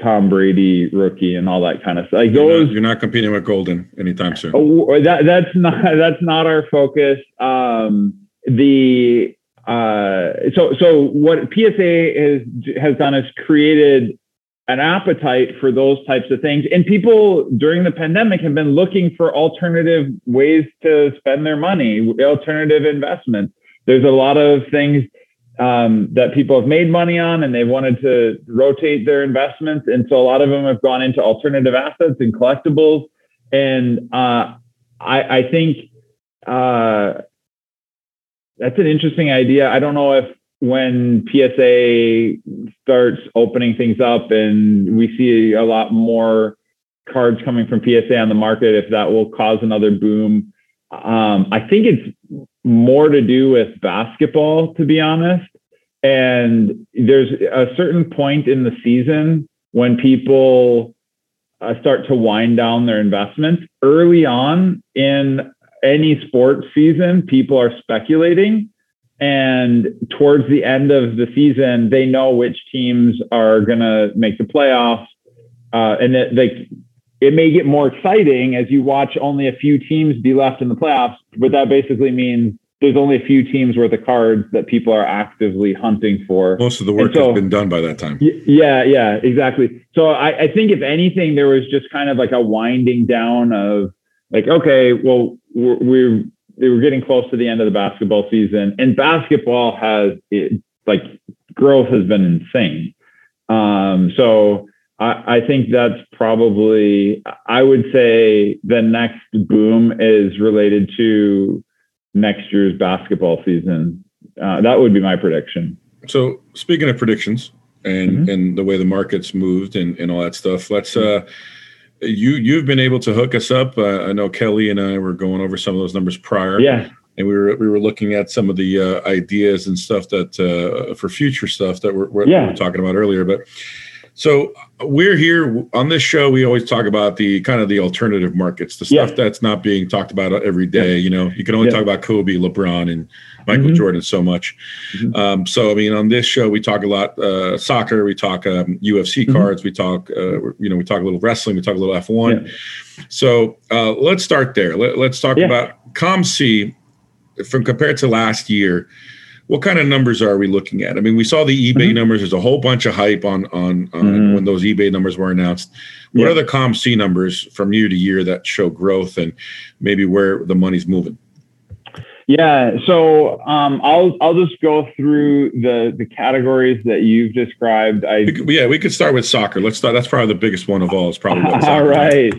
Tom Brady rookie and all that kind of stuff. Like You're those, not, you're not competing with Goldin anytime soon. Oh, that that's not that's not our focus. Um, the uh, so so what PSA has has done is created an appetite for those types of things, and people during the pandemic have been looking for alternative ways to spend their money, alternative investments. There's a lot of things um, that people have made money on and they've wanted to rotate their investments. And so a lot of them have gone into alternative assets and collectibles. And uh, I, I think uh, that's an interesting idea. I don't know if when PSA starts opening things up and we see a lot more cards coming from PSA on the market, if that will cause another boom. Um, I think it's more to do with basketball, to be honest. And there's a certain point in the season when people uh, start to wind down their investments. Early on in any sports season, people are speculating. And towards the end of the season, they know which teams are going to make the playoffs. Uh, and that they, it may get more exciting as you watch only a few teams be left in the playoffs, but that basically means there's only a few teams worth of cards that people are actively hunting for. Most of the work so, has been done by that time. yeah, yeah, exactly. So I, I think if anything, there was just kind of like a winding down of like, okay, well, we're, we're we're getting close to the end of the basketball season, and basketball has it, like growth has been insane. Um, so I, I think that's probably I would say the next boom is related to next year's basketball season. Uh, that would be my prediction. So speaking of predictions and mm-hmm. and the way the market's moved and, and all that stuff, let's uh you you've been able to hook us up. Uh, I know Kelly and I were going over some of those numbers prior. Yeah. And we were we were looking at some of the uh, ideas and stuff that uh, for future stuff that we're, we're, yeah. we were talking about earlier. But so we're here on this show. We always talk about the kind of the alternative markets, the stuff yeah. that's not being talked about every day. Yeah. You know, you can only yeah. talk about Kobe, LeBron, and Michael mm-hmm. Jordan so much. Mm-hmm. Um, so I mean, on this show, we talk a lot uh, soccer. We talk um, UFC mm-hmm. cards. We talk, uh, you know, we talk a little wrestling. We talk a little F one. So uh, let's start there. Let, us talk about COMC from compared to last year what kind of numbers are we looking at? I mean, we saw the eBay mm-hmm. numbers. There's a whole bunch of hype on on, on mm-hmm. when those eBay numbers were announced. What yeah. are the COMC numbers from year to year that show growth and maybe where the money's moving? Yeah, so um, I'll I'll just go through the the categories that you've described. I we could, yeah, we could start with soccer. Let's start. That's probably the biggest one of all. It's probably all right.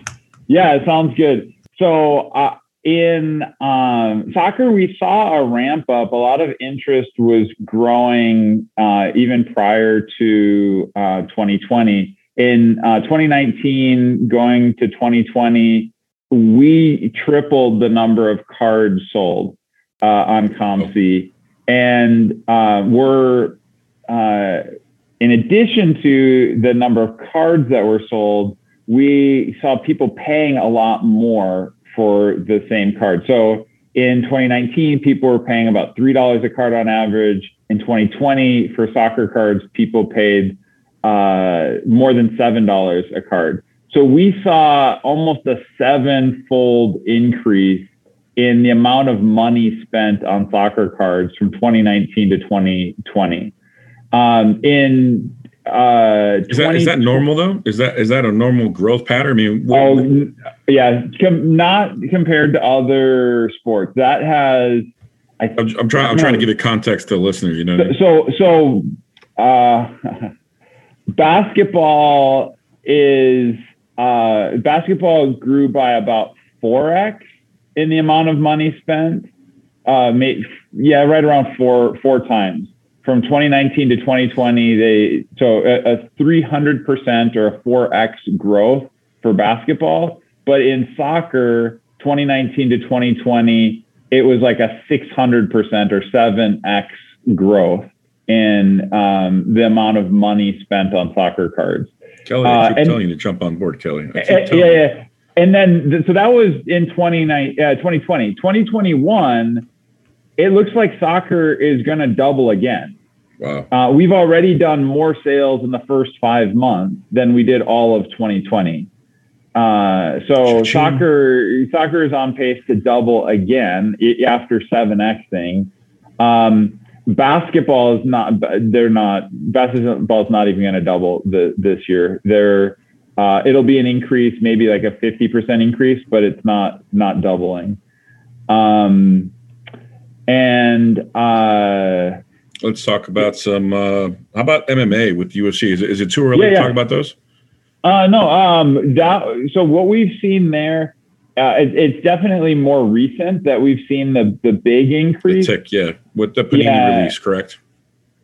Yeah, it sounds good. So uh, in um, soccer, we saw a ramp up. A lot of interest was growing uh, even prior to uh, 2020. In uh, 2019, going to 2020, we tripled the number of cards sold uh, on COMC. And uh, we're, uh, in addition to the number of cards that were sold, we saw people paying a lot more for the same card. So in 2019, people were paying about $3 a card on average. In 2020, for soccer cards, people paid uh, more than $7 a card. So we saw almost a seven-fold increase in the amount of money spent on soccer cards from 2019 to 2020. Um, in uh, is that is that normal though? Is that is that a normal growth pattern? I mean, what, oh yeah, com- not compared to other sports. That has. I, I'm, I'm trying. I'm trying to give it context to listeners. You know. So so, uh, basketball is uh, basketball grew by about four x in the amount of money spent. Uh, made, yeah, right around four four times from 2019 to 2020, they so a, a 300% or a 4x growth for basketball. But in soccer, 2019 to 2020, it was like a 600% or 7x growth in um, the amount of money spent on soccer cards. Kelly, I keep uh, and, telling you to jump on board, Kelly. yeah, yeah. And then, so that was in 2020. Uh, 2021, it looks like soccer is going to double again. Wow. Uh, we've already done more sales in the first five months than we did all of 2020. Uh, so Cha-ching. soccer soccer is on pace to double again after 7xing. Um, basketball is not. They're not. Basketball is not even going to double the, this year. They're. Uh, it'll be an increase, maybe like a 50% increase, but it's not not doubling. Um, and uh, let's talk about some. Uh, how about MMA with UFC? Is it, is it too early yeah, to yeah. talk about those? Uh, no. Um, that, so what we've seen there, uh, it, it's definitely more recent that we've seen the the big increase. The tick, yeah, with the Panini yeah. release, correct?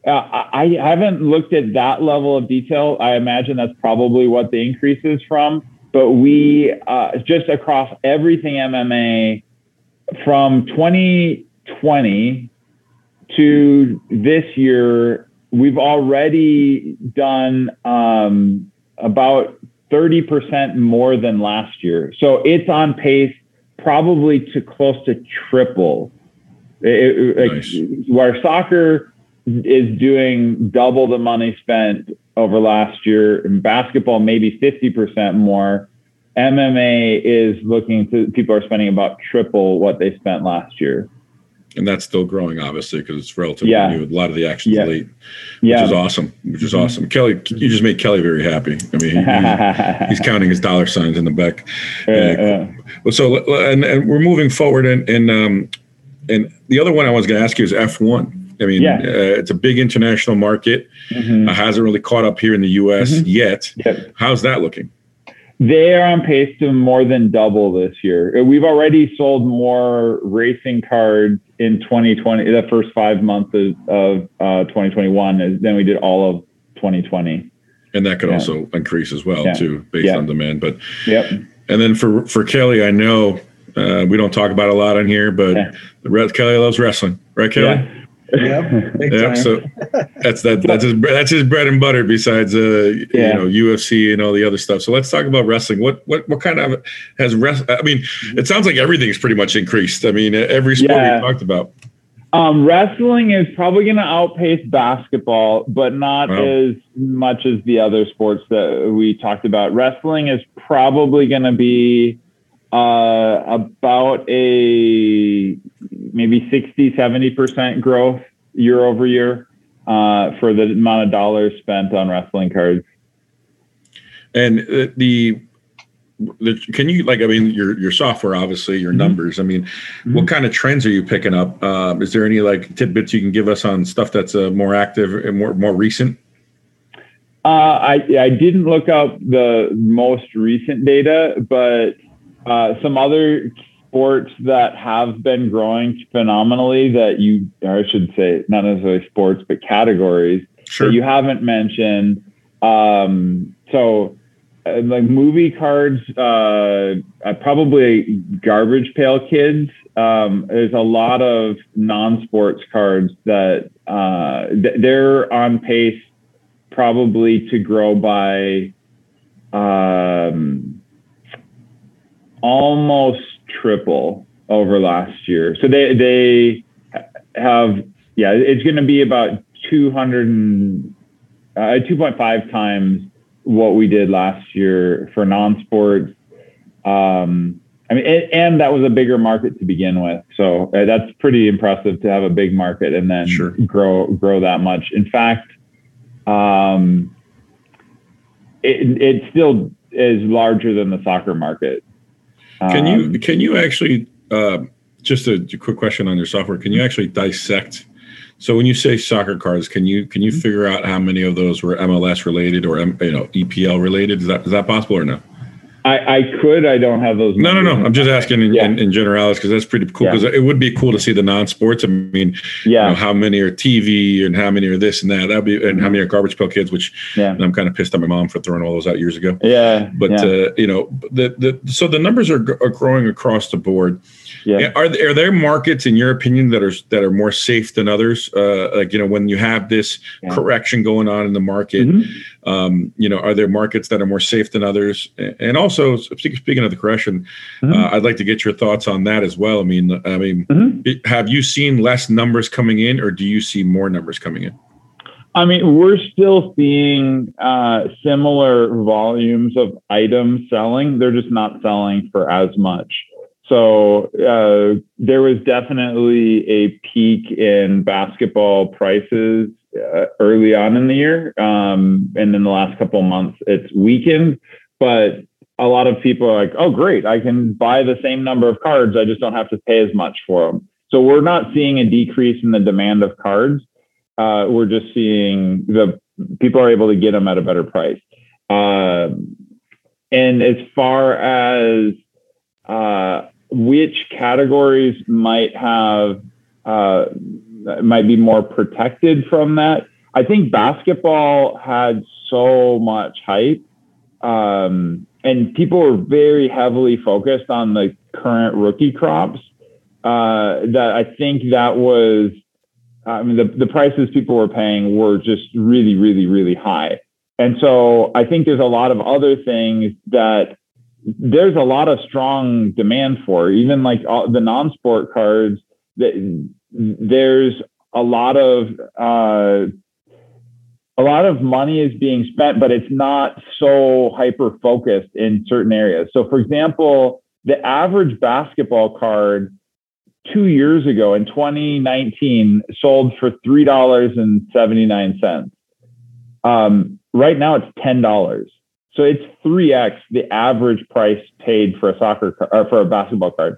uh, I haven't looked at that level of detail. I imagine that's probably what the increase is from. But we uh, just across everything MMA from 2020 to this year, we've already done um, about 30% more than last year. So it's on pace probably to close to triple. It, nice. like, where soccer is doing double the money spent over last year, in basketball maybe 50% more. MMA is looking to people are spending about triple what they spent last year and that's still growing, obviously, because it's relatively yeah. new. A lot of the actions yeah. late, which yeah. is awesome. Which is mm-hmm. awesome. Kelly, you just made Kelly very happy. I mean, he, he's counting his dollar signs in the back. Uh, uh, so, and, and we're moving forward, and and um, and the other one I was going to ask you is F one. I mean, yeah. uh, it's a big international market. Mm-hmm. Uh, hasn't really caught up here in the U.S. Mm-hmm. yet. Yep. How's that looking? They are on pace to more than double this year. We've already sold more racing cards in 2020, the first five months of, of uh, 2021, than we did all of 2020. And that could yeah. also increase as well, yeah. too, based yeah. on demand. But yep. And then for for Kelly, I know uh, we don't talk about a lot on here, but Kelly loves wrestling, right, Kelly? Yep. yep. So that's that. That's his. That's his bread and butter. Besides, uh, yeah. you know, UFC and all the other stuff. So let's talk about wrestling. What what what kind of has rest? I mean, it sounds like everything's pretty much increased. I mean, every sport yeah. we talked about. Um, wrestling is probably going to outpace basketball, but not wow. as much as the other sports that we talked about. Wrestling is probably going to be uh, about a maybe 60, 70% growth year over year uh, for the amount of dollars spent on wrestling cards. And uh, the, the, can you like I mean your your software obviously your mm-hmm. numbers I mean mm-hmm. what kind of trends are you picking up uh, is there any like tidbits you can give us on stuff that's uh, more active and more more recent uh, I I didn't look up the most recent data but uh, some other sports that have been growing phenomenally that you, I should say, not necessarily sports, but categories sure. that you haven't mentioned. Um, so, uh, like movie cards, uh, uh, probably garbage pail kids. Um, there's a lot of non-sports cards that uh, th- they're on pace probably to grow by um, almost triple over last year. So they they have yeah, it's going to be about 200 and, uh, 2.5 times what we did last year for non-sports. Um, I mean, it, and that was a bigger market to begin with, so uh, that's pretty impressive to have a big market and then sure. grow grow that much. In fact, um, it, it still is larger than the soccer market. Can you um, can you actually uh, just a, quick question on your software? Can you actually dissect? So when you say soccer cards, can you can you mm-hmm. figure out how many of those were MLS related or you know EPL related? Is that is that possible or no? I, I could. I don't have those. No, no, no. I'm just asking in, yeah. in, in generalities because that's pretty cool. Because yeah. it would be cool to see the non-sports. I mean, yeah. You know, how many are TV and how many are this and that. That'd be and how many are garbage pail kids. Which yeah. I'm kind of pissed at my mom for throwing all those out years ago. Yeah. But yeah. Uh, you know, the the so the numbers are, are growing across the board. Yeah. Are there, are there markets, in your opinion, that are that are more safe than others? Uh, like you know, when you have this correction going on in the market, mm-hmm. Um, you know, are there markets that are more safe than others? And also, speaking of the correction, mm-hmm. uh, I'd like to get your thoughts on that as well. I mean, I mean, mm-hmm. have you seen less numbers coming in, or do you see more numbers coming in? I mean, we're still seeing uh, similar volumes of items selling. They're just not selling for as much. So uh, there was definitely a peak in basketball prices uh, early on in the year, um, and in the last couple months it's weakened. But a lot of people are like, "Oh, great! I can buy the same number of cards. I just don't have to pay as much for them." So we're not seeing a decrease in the demand of cards. Uh, we're just seeing the people are able to get them at a better price. Um, and as far as uh, which categories might have uh, might be more protected from that. I think basketball had so much hype, um, and people were very heavily focused on the current rookie crops. Uh, that I think that was, I mean, the, the prices people were paying were just really, really, really high. And so I think there's a lot of other things that there's a lot of strong demand for, even like all, the non-sport cards. That there's a lot of uh, a lot of money is being spent, but it's not so hyper focused in certain areas. So, for example, the average basketball card two years ago in 2019 sold for three dollars and seventy nine cents. Um, right now, it's ten dollars. So it's three x the average price paid for a soccer car, or for a basketball card.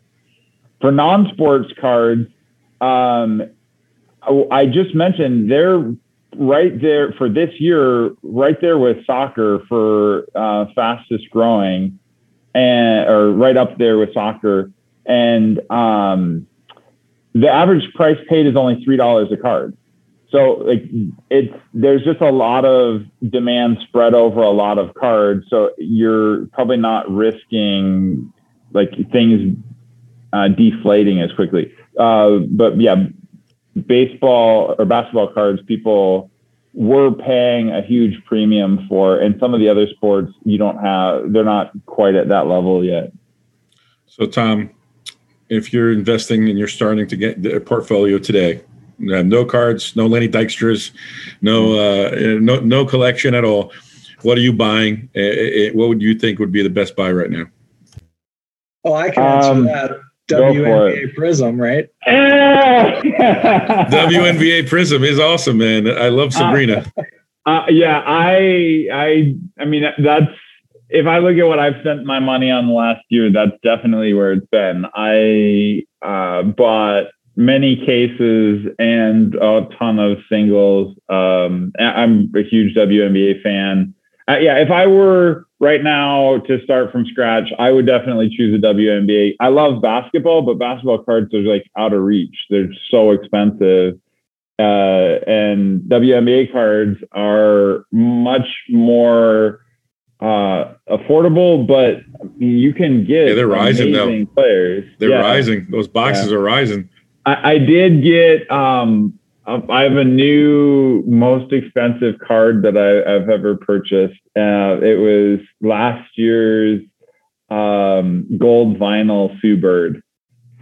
For non-sports cards, um, I just mentioned they're right there for this year, right there with soccer for uh, fastest growing, and or right up there with soccer. And um, the average price paid is only three dollars a card. So like it's there's just a lot of demand spread over a lot of cards. So you're probably not risking like things uh, deflating as quickly. Uh, but yeah, baseball or basketball cards, people were paying a huge premium for, and some of the other sports you don't have, they're not quite at that level yet. So, Tom, if you're investing and you're starting to get a portfolio today, no cards, no Lenny Dykstra's, no uh, no no collection at all. What are you buying? What would you think would be the best buy right now? Oh, I can answer um, that. WNBA Prizm, right? WNBA Prizm is awesome, man. I love uh, Sabrina. Uh, uh, yeah, I, I, I mean, that's if I look at what I've spent my money on the last year, that's definitely where it's been. I uh, bought many cases and a ton of singles. Um, I'm a huge WNBA fan. Uh, yeah, if I were right now to start from scratch, I would definitely choose a WNBA. I love basketball, but basketball cards are like out of reach. They're so expensive. Uh, and WNBA cards are much more uh, affordable, but you can get yeah, they're rising though. Players, they're yeah. rising. Those boxes yeah. are rising. I, I did get. Um, I have a new most expensive card that I, have ever purchased. Uh, it was last year's um, gold vinyl Sue Bird.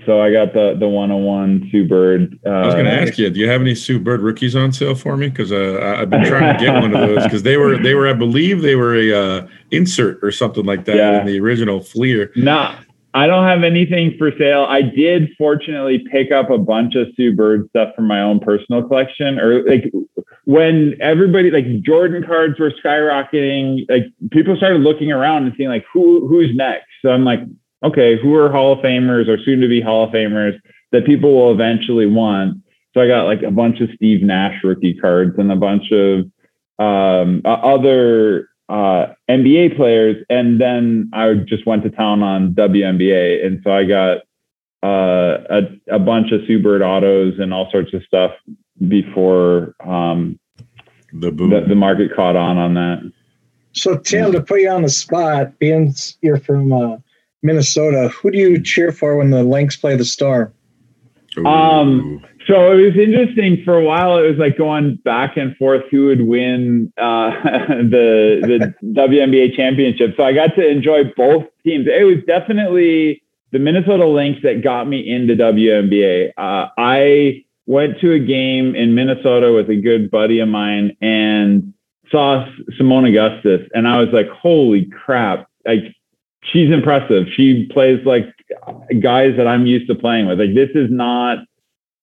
So I got the the 101 Sue Bird. Uh, I was going to ask you, do you have any Sue Bird rookies on sale for me? Because uh, I've been trying to get one of those because they were they were I believe they were a uh, insert or something like that yeah. in the original Fleer. Nah, I don't have anything for sale. I did fortunately pick up a bunch of Sue Bird stuff from my own personal collection. Or like when everybody like Jordan cards were skyrocketing, like people started looking around and seeing like who who's next. So I'm like, okay, who are Hall of Famers or soon to be Hall of Famers that people will eventually want. So I got like a bunch of Steve Nash rookie cards and a bunch of um, other uh, NBA players, and then I just went to town on WNBA, and so I got uh, a, a bunch of Sue Bird autos and all sorts of stuff before um, the, the, the market caught on on that. So Tim, to put you on the spot, being you're from uh, Minnesota, who do you cheer for when the Lynx play the Storm? Um, so it was interesting for a while. It was like going back and forth who would win uh, the the WNBA championship. So I got to enjoy both teams. It was definitely the Minnesota Lynx that got me into WNBA. Uh, I went to a game in Minnesota with a good buddy of mine and saw Seimone Augustus, and I was like, "Holy crap!" Like she's impressive. She plays like guys that I'm used to playing with. Like this is not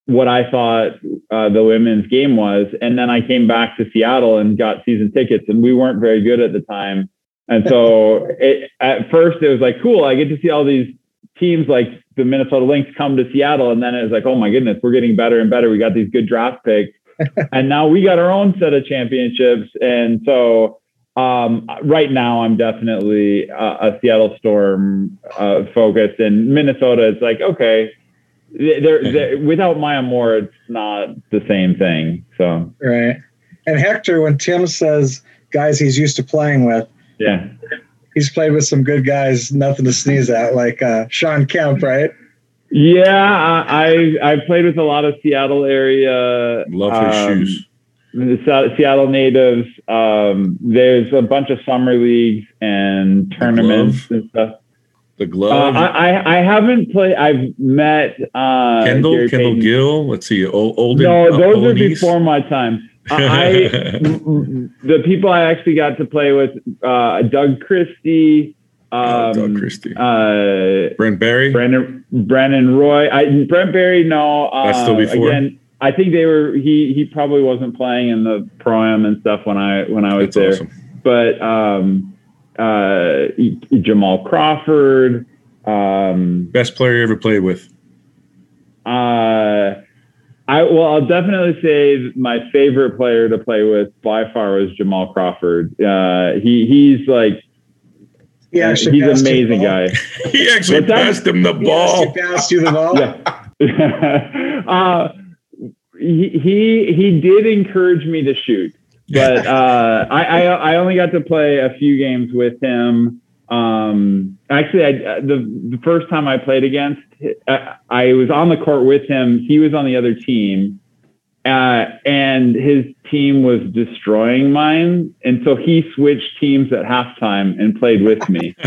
what I thought uh, the women's game was. And then I came back to Seattle and got season tickets, and we weren't very good at the time. And so it, at first it was like, cool, I get to see all these teams like the Minnesota Lynx come to Seattle. And then it was like, oh my goodness, we're getting better and better. We got these good draft picks. and now we got our own set of championships. And so um, right now, I'm definitely a, a Seattle Storm uh, focused. In Minnesota, it's like, okay, they're, they're, without Maya Moore, it's not the same thing. So right. And Hector, when Tim says guys he's used to playing with, yeah, he's played with some good guys, nothing to sneeze at, like uh, Shawn Kemp, right? Yeah, I I played with a lot of Seattle area. Love his um, shoes. Seattle natives. Um, there's a bunch of summer leagues and tournaments and stuff. The glove. Uh, I, I haven't played. I've met uh, Kendall Gary Kendall Payton. Gill. Let's see. Old, old no, uh, those are before my time. I the people I actually got to play with uh, Doug Christie, um, Doug Christie, uh, Brent Barry, Brandon Brandon Roy. I Brent Barry. No, uh, that's still before. Again, I think they were. He he probably wasn't playing in the pro am and stuff when I when I was that's there. Awesome. But um, uh, Jamal Crawford. Um, Best player you ever played with? Uh, I well, I'll definitely say my favorite player to play with by far was Jamal Crawford. Uh, he he's like yeah, he's an amazing guy. he actually What's passed that? him the ball. He passed you the ball. Yeah. uh, he, he he did encourage me to shoot, but uh, I, I, I only got to play a few games with him. Um, actually, I, the the first time I played against, I, I was on the court with him. He was on the other team, uh, and his team was destroying mine. And so he switched teams at halftime and played with me.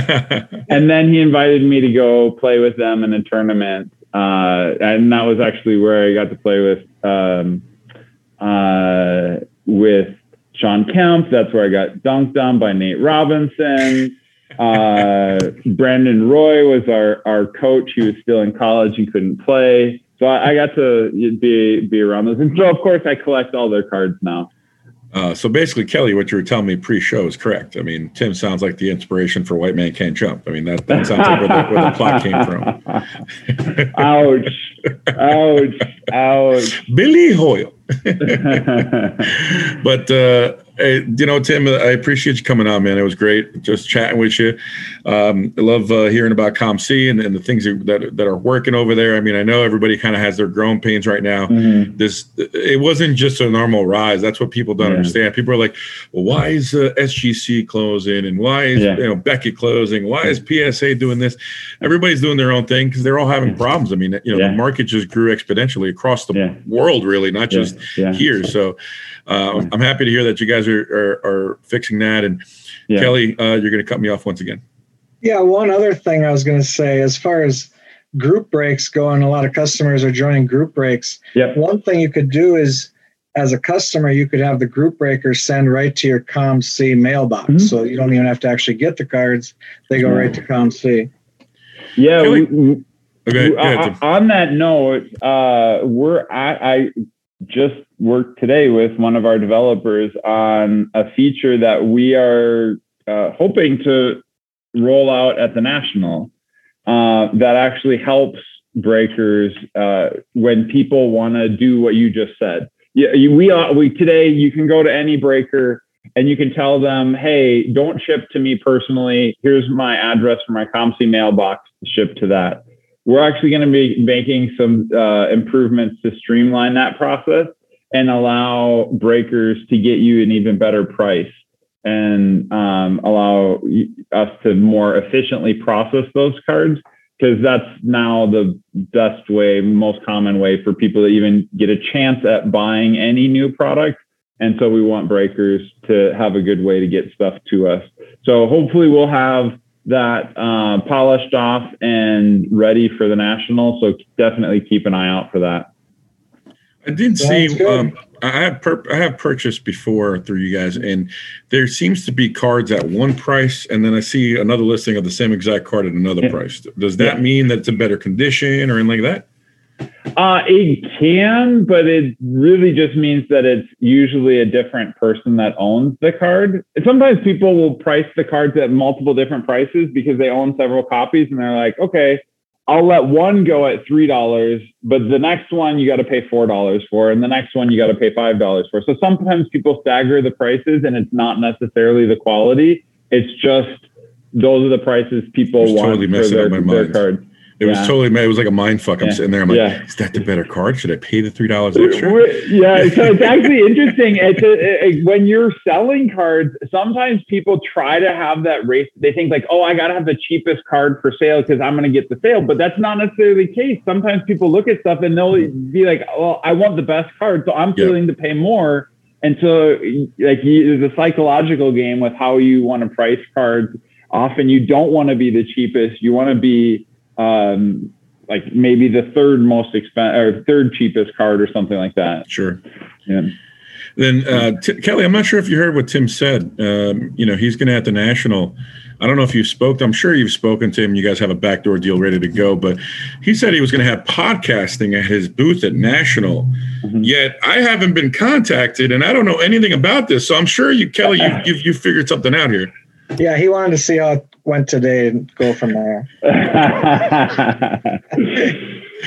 and then he invited me to go play with them in a tournament. Uh, and that was actually where I got to play with um, uh, with Shawn Kemp. That's where I got dunked on by Nate Robinson. Uh, Brandon Roy was our, our coach. He was still in college and couldn't play. So I, I, got to be be around those. And so of course I collect all their cards now. Uh, so basically, Kelly, what you were telling me pre-show is correct. I mean, Tim sounds like the inspiration for White Man Can't Jump. I mean, that, that sounds like where the, where the plot came from. ouch! Ouch! Ouch! Billy Hoyle. but uh, Hey, you know, Tim, I appreciate you coming on, man. It was great just chatting with you. Um, I love uh, hearing about COMC and, and the things that that are working over there. I mean, I know everybody kind of has their growing pains right now. Mm-hmm. This it wasn't just a normal rise. That's what people don't yeah. understand. People are like, "Well, why is uh, SGC closing? And why is yeah. you know Beckett closing? Why is PSA doing this?" Everybody's doing their own thing because they're all having problems. I mean, you know, the market just grew exponentially across the world, really, not just here. So uh, I'm happy to hear that you guys are, are, are fixing that. And yeah. Kelly, uh, you're going to cut me off once again. Yeah. One other thing I was going to say, as far as group breaks go, and a lot of customers are joining group breaks. Yep. One thing you could do is, as a customer, you could have the group breaker send right to your COMC mailbox, mm-hmm. so you don't even have to actually get the cards; they go right to COMC. Yeah. We, we, okay, uh, on that note, uh, we're I, I just worked today with one of our developers on a feature that we are uh, hoping to roll out at the national uh, that actually helps breakers uh, when people want to do what you just said. Yeah, we are, we today you can go to any breaker and you can tell them, hey, don't ship to me personally. Here's my address for my COMC mailbox. Ship to that we're actually going to be making some uh, improvements to streamline that process and allow breakers to get you an even better price and um, allow us to more efficiently process those cards because that's now the best way, most common way for people to even get a chance at buying any new product. And so we want breakers to have a good way to get stuff to us. So hopefully we'll have that uh, polished off and ready for the national. So definitely keep an eye out for that. I didn't see. Um, I have per- I have purchased before through you guys, and there seems to be cards at one price, and then I see another listing of the same exact card at another yeah. price. Does that yeah. mean that it's a better condition or anything like that? Uh, it can, but it really just means that it's usually a different person that owns the card. sometimes people will price the cards at multiple different prices because they own several copies and they're like, okay, I'll let one go at $3, but the next one you got to pay $4 for, and the next one you got to pay $5 for. So sometimes people stagger the prices and it's not necessarily the quality. It's just those are the prices people want totally for their, their cards. It yeah. was totally, made it was like a mind fuck. I'm yeah. sitting there. I'm like, yeah. is that the better card? Should I pay the $3 extra? Yeah. So it's actually interesting. It's a, when you're selling cards, sometimes people try to have that race. They think like, oh, I got to have the cheapest card for sale because I'm going to get the sale. But that's not necessarily the case. Sometimes people look at stuff and they'll mm-hmm. be like, well, I want the best card. So I'm willing to pay more. And so like there's a psychological game with how you want to price cards. Often you don't want to be the cheapest. You want to be um, like maybe the third most expensive or third cheapest card or something like that. Sure. Yeah. Then uh, T- Kelly, I'm not sure if you heard what Tim said. Um, you know, he's going to at the national. I don't know if you've spoke. I'm sure you've spoken to him. You guys have a backdoor deal ready to go. But he said he was going to have podcasting at his booth at National. Mm-hmm. Yet I haven't been contacted, and I don't know anything about this. So I'm sure you, Kelly, you you you figured something out here. Yeah, he wanted to see how it went today and go from there.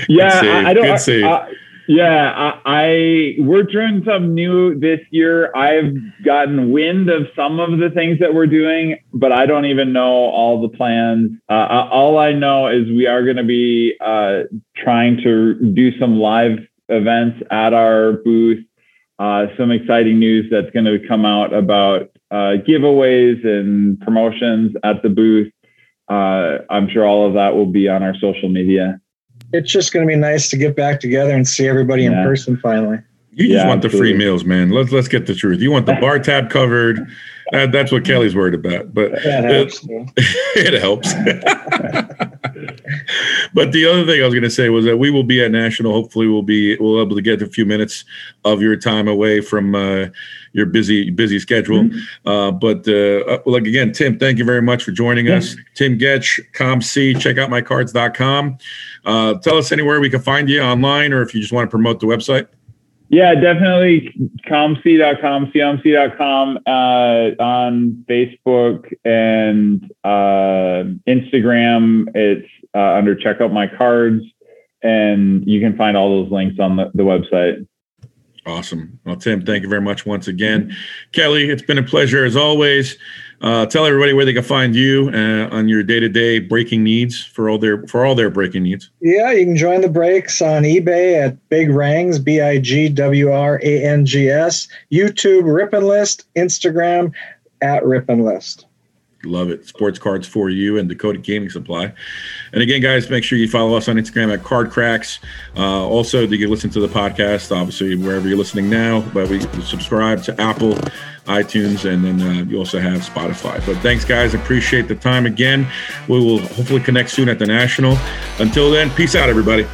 yeah, I, I, don't. I, I, yeah, I, we're doing some new this year. I've gotten wind of some of the things that we're doing, but I don't even know all the plans. Uh, all I know is we are going to be uh, trying to do some live events at our booth. Uh, some exciting news that's going to come out about uh, giveaways and promotions at the booth. Uh, I'm sure all of that will be on our social media. It's just going to be nice to get back together and see everybody yeah. in person finally. You just yeah, want absolutely. the free meals, man. Let's let's get the truth. You want the bar tab covered. That, that's what Kelly's worried about. But helps, it, it helps. but the other thing I was going to say was that we will be at national. Hopefully, we'll be we'll be able to get a few minutes of your time away from uh, your busy busy schedule. Mm-hmm. Uh, but uh, like again, Tim, thank you very much for joining yeah. us. Tim Getsch, COMC. Check out mycards.com. Uh, tell us anywhere we can find you online, or if you just want to promote the website. Yeah, definitely comc.com, comc.com uh, on Facebook and uh, Instagram. It's uh, under check out my cards, and you can find all those links on the, the website. Awesome. Well, Tim, thank you very much once again. Kelly, it's been a pleasure as always. Uh, tell everybody where they can find you uh, on your day-to-day breaking needs for all their for all their breaking needs. Yeah, you can join the breaks on eBay at Big Wrangs, B I G W R A N G S, YouTube Rip and List, Instagram at Rip and List. Love it. Sports cards for you and Dakota Gaming Supply. And again, guys, make sure you follow us on Instagram at Card Cracks. Uh, also, you can listen to the podcast, obviously, wherever you're listening now. But we subscribe to Apple, iTunes, and then uh, you also have Spotify. But thanks, guys. Appreciate the time again. We will hopefully connect soon at the National. Until then, peace out, everybody.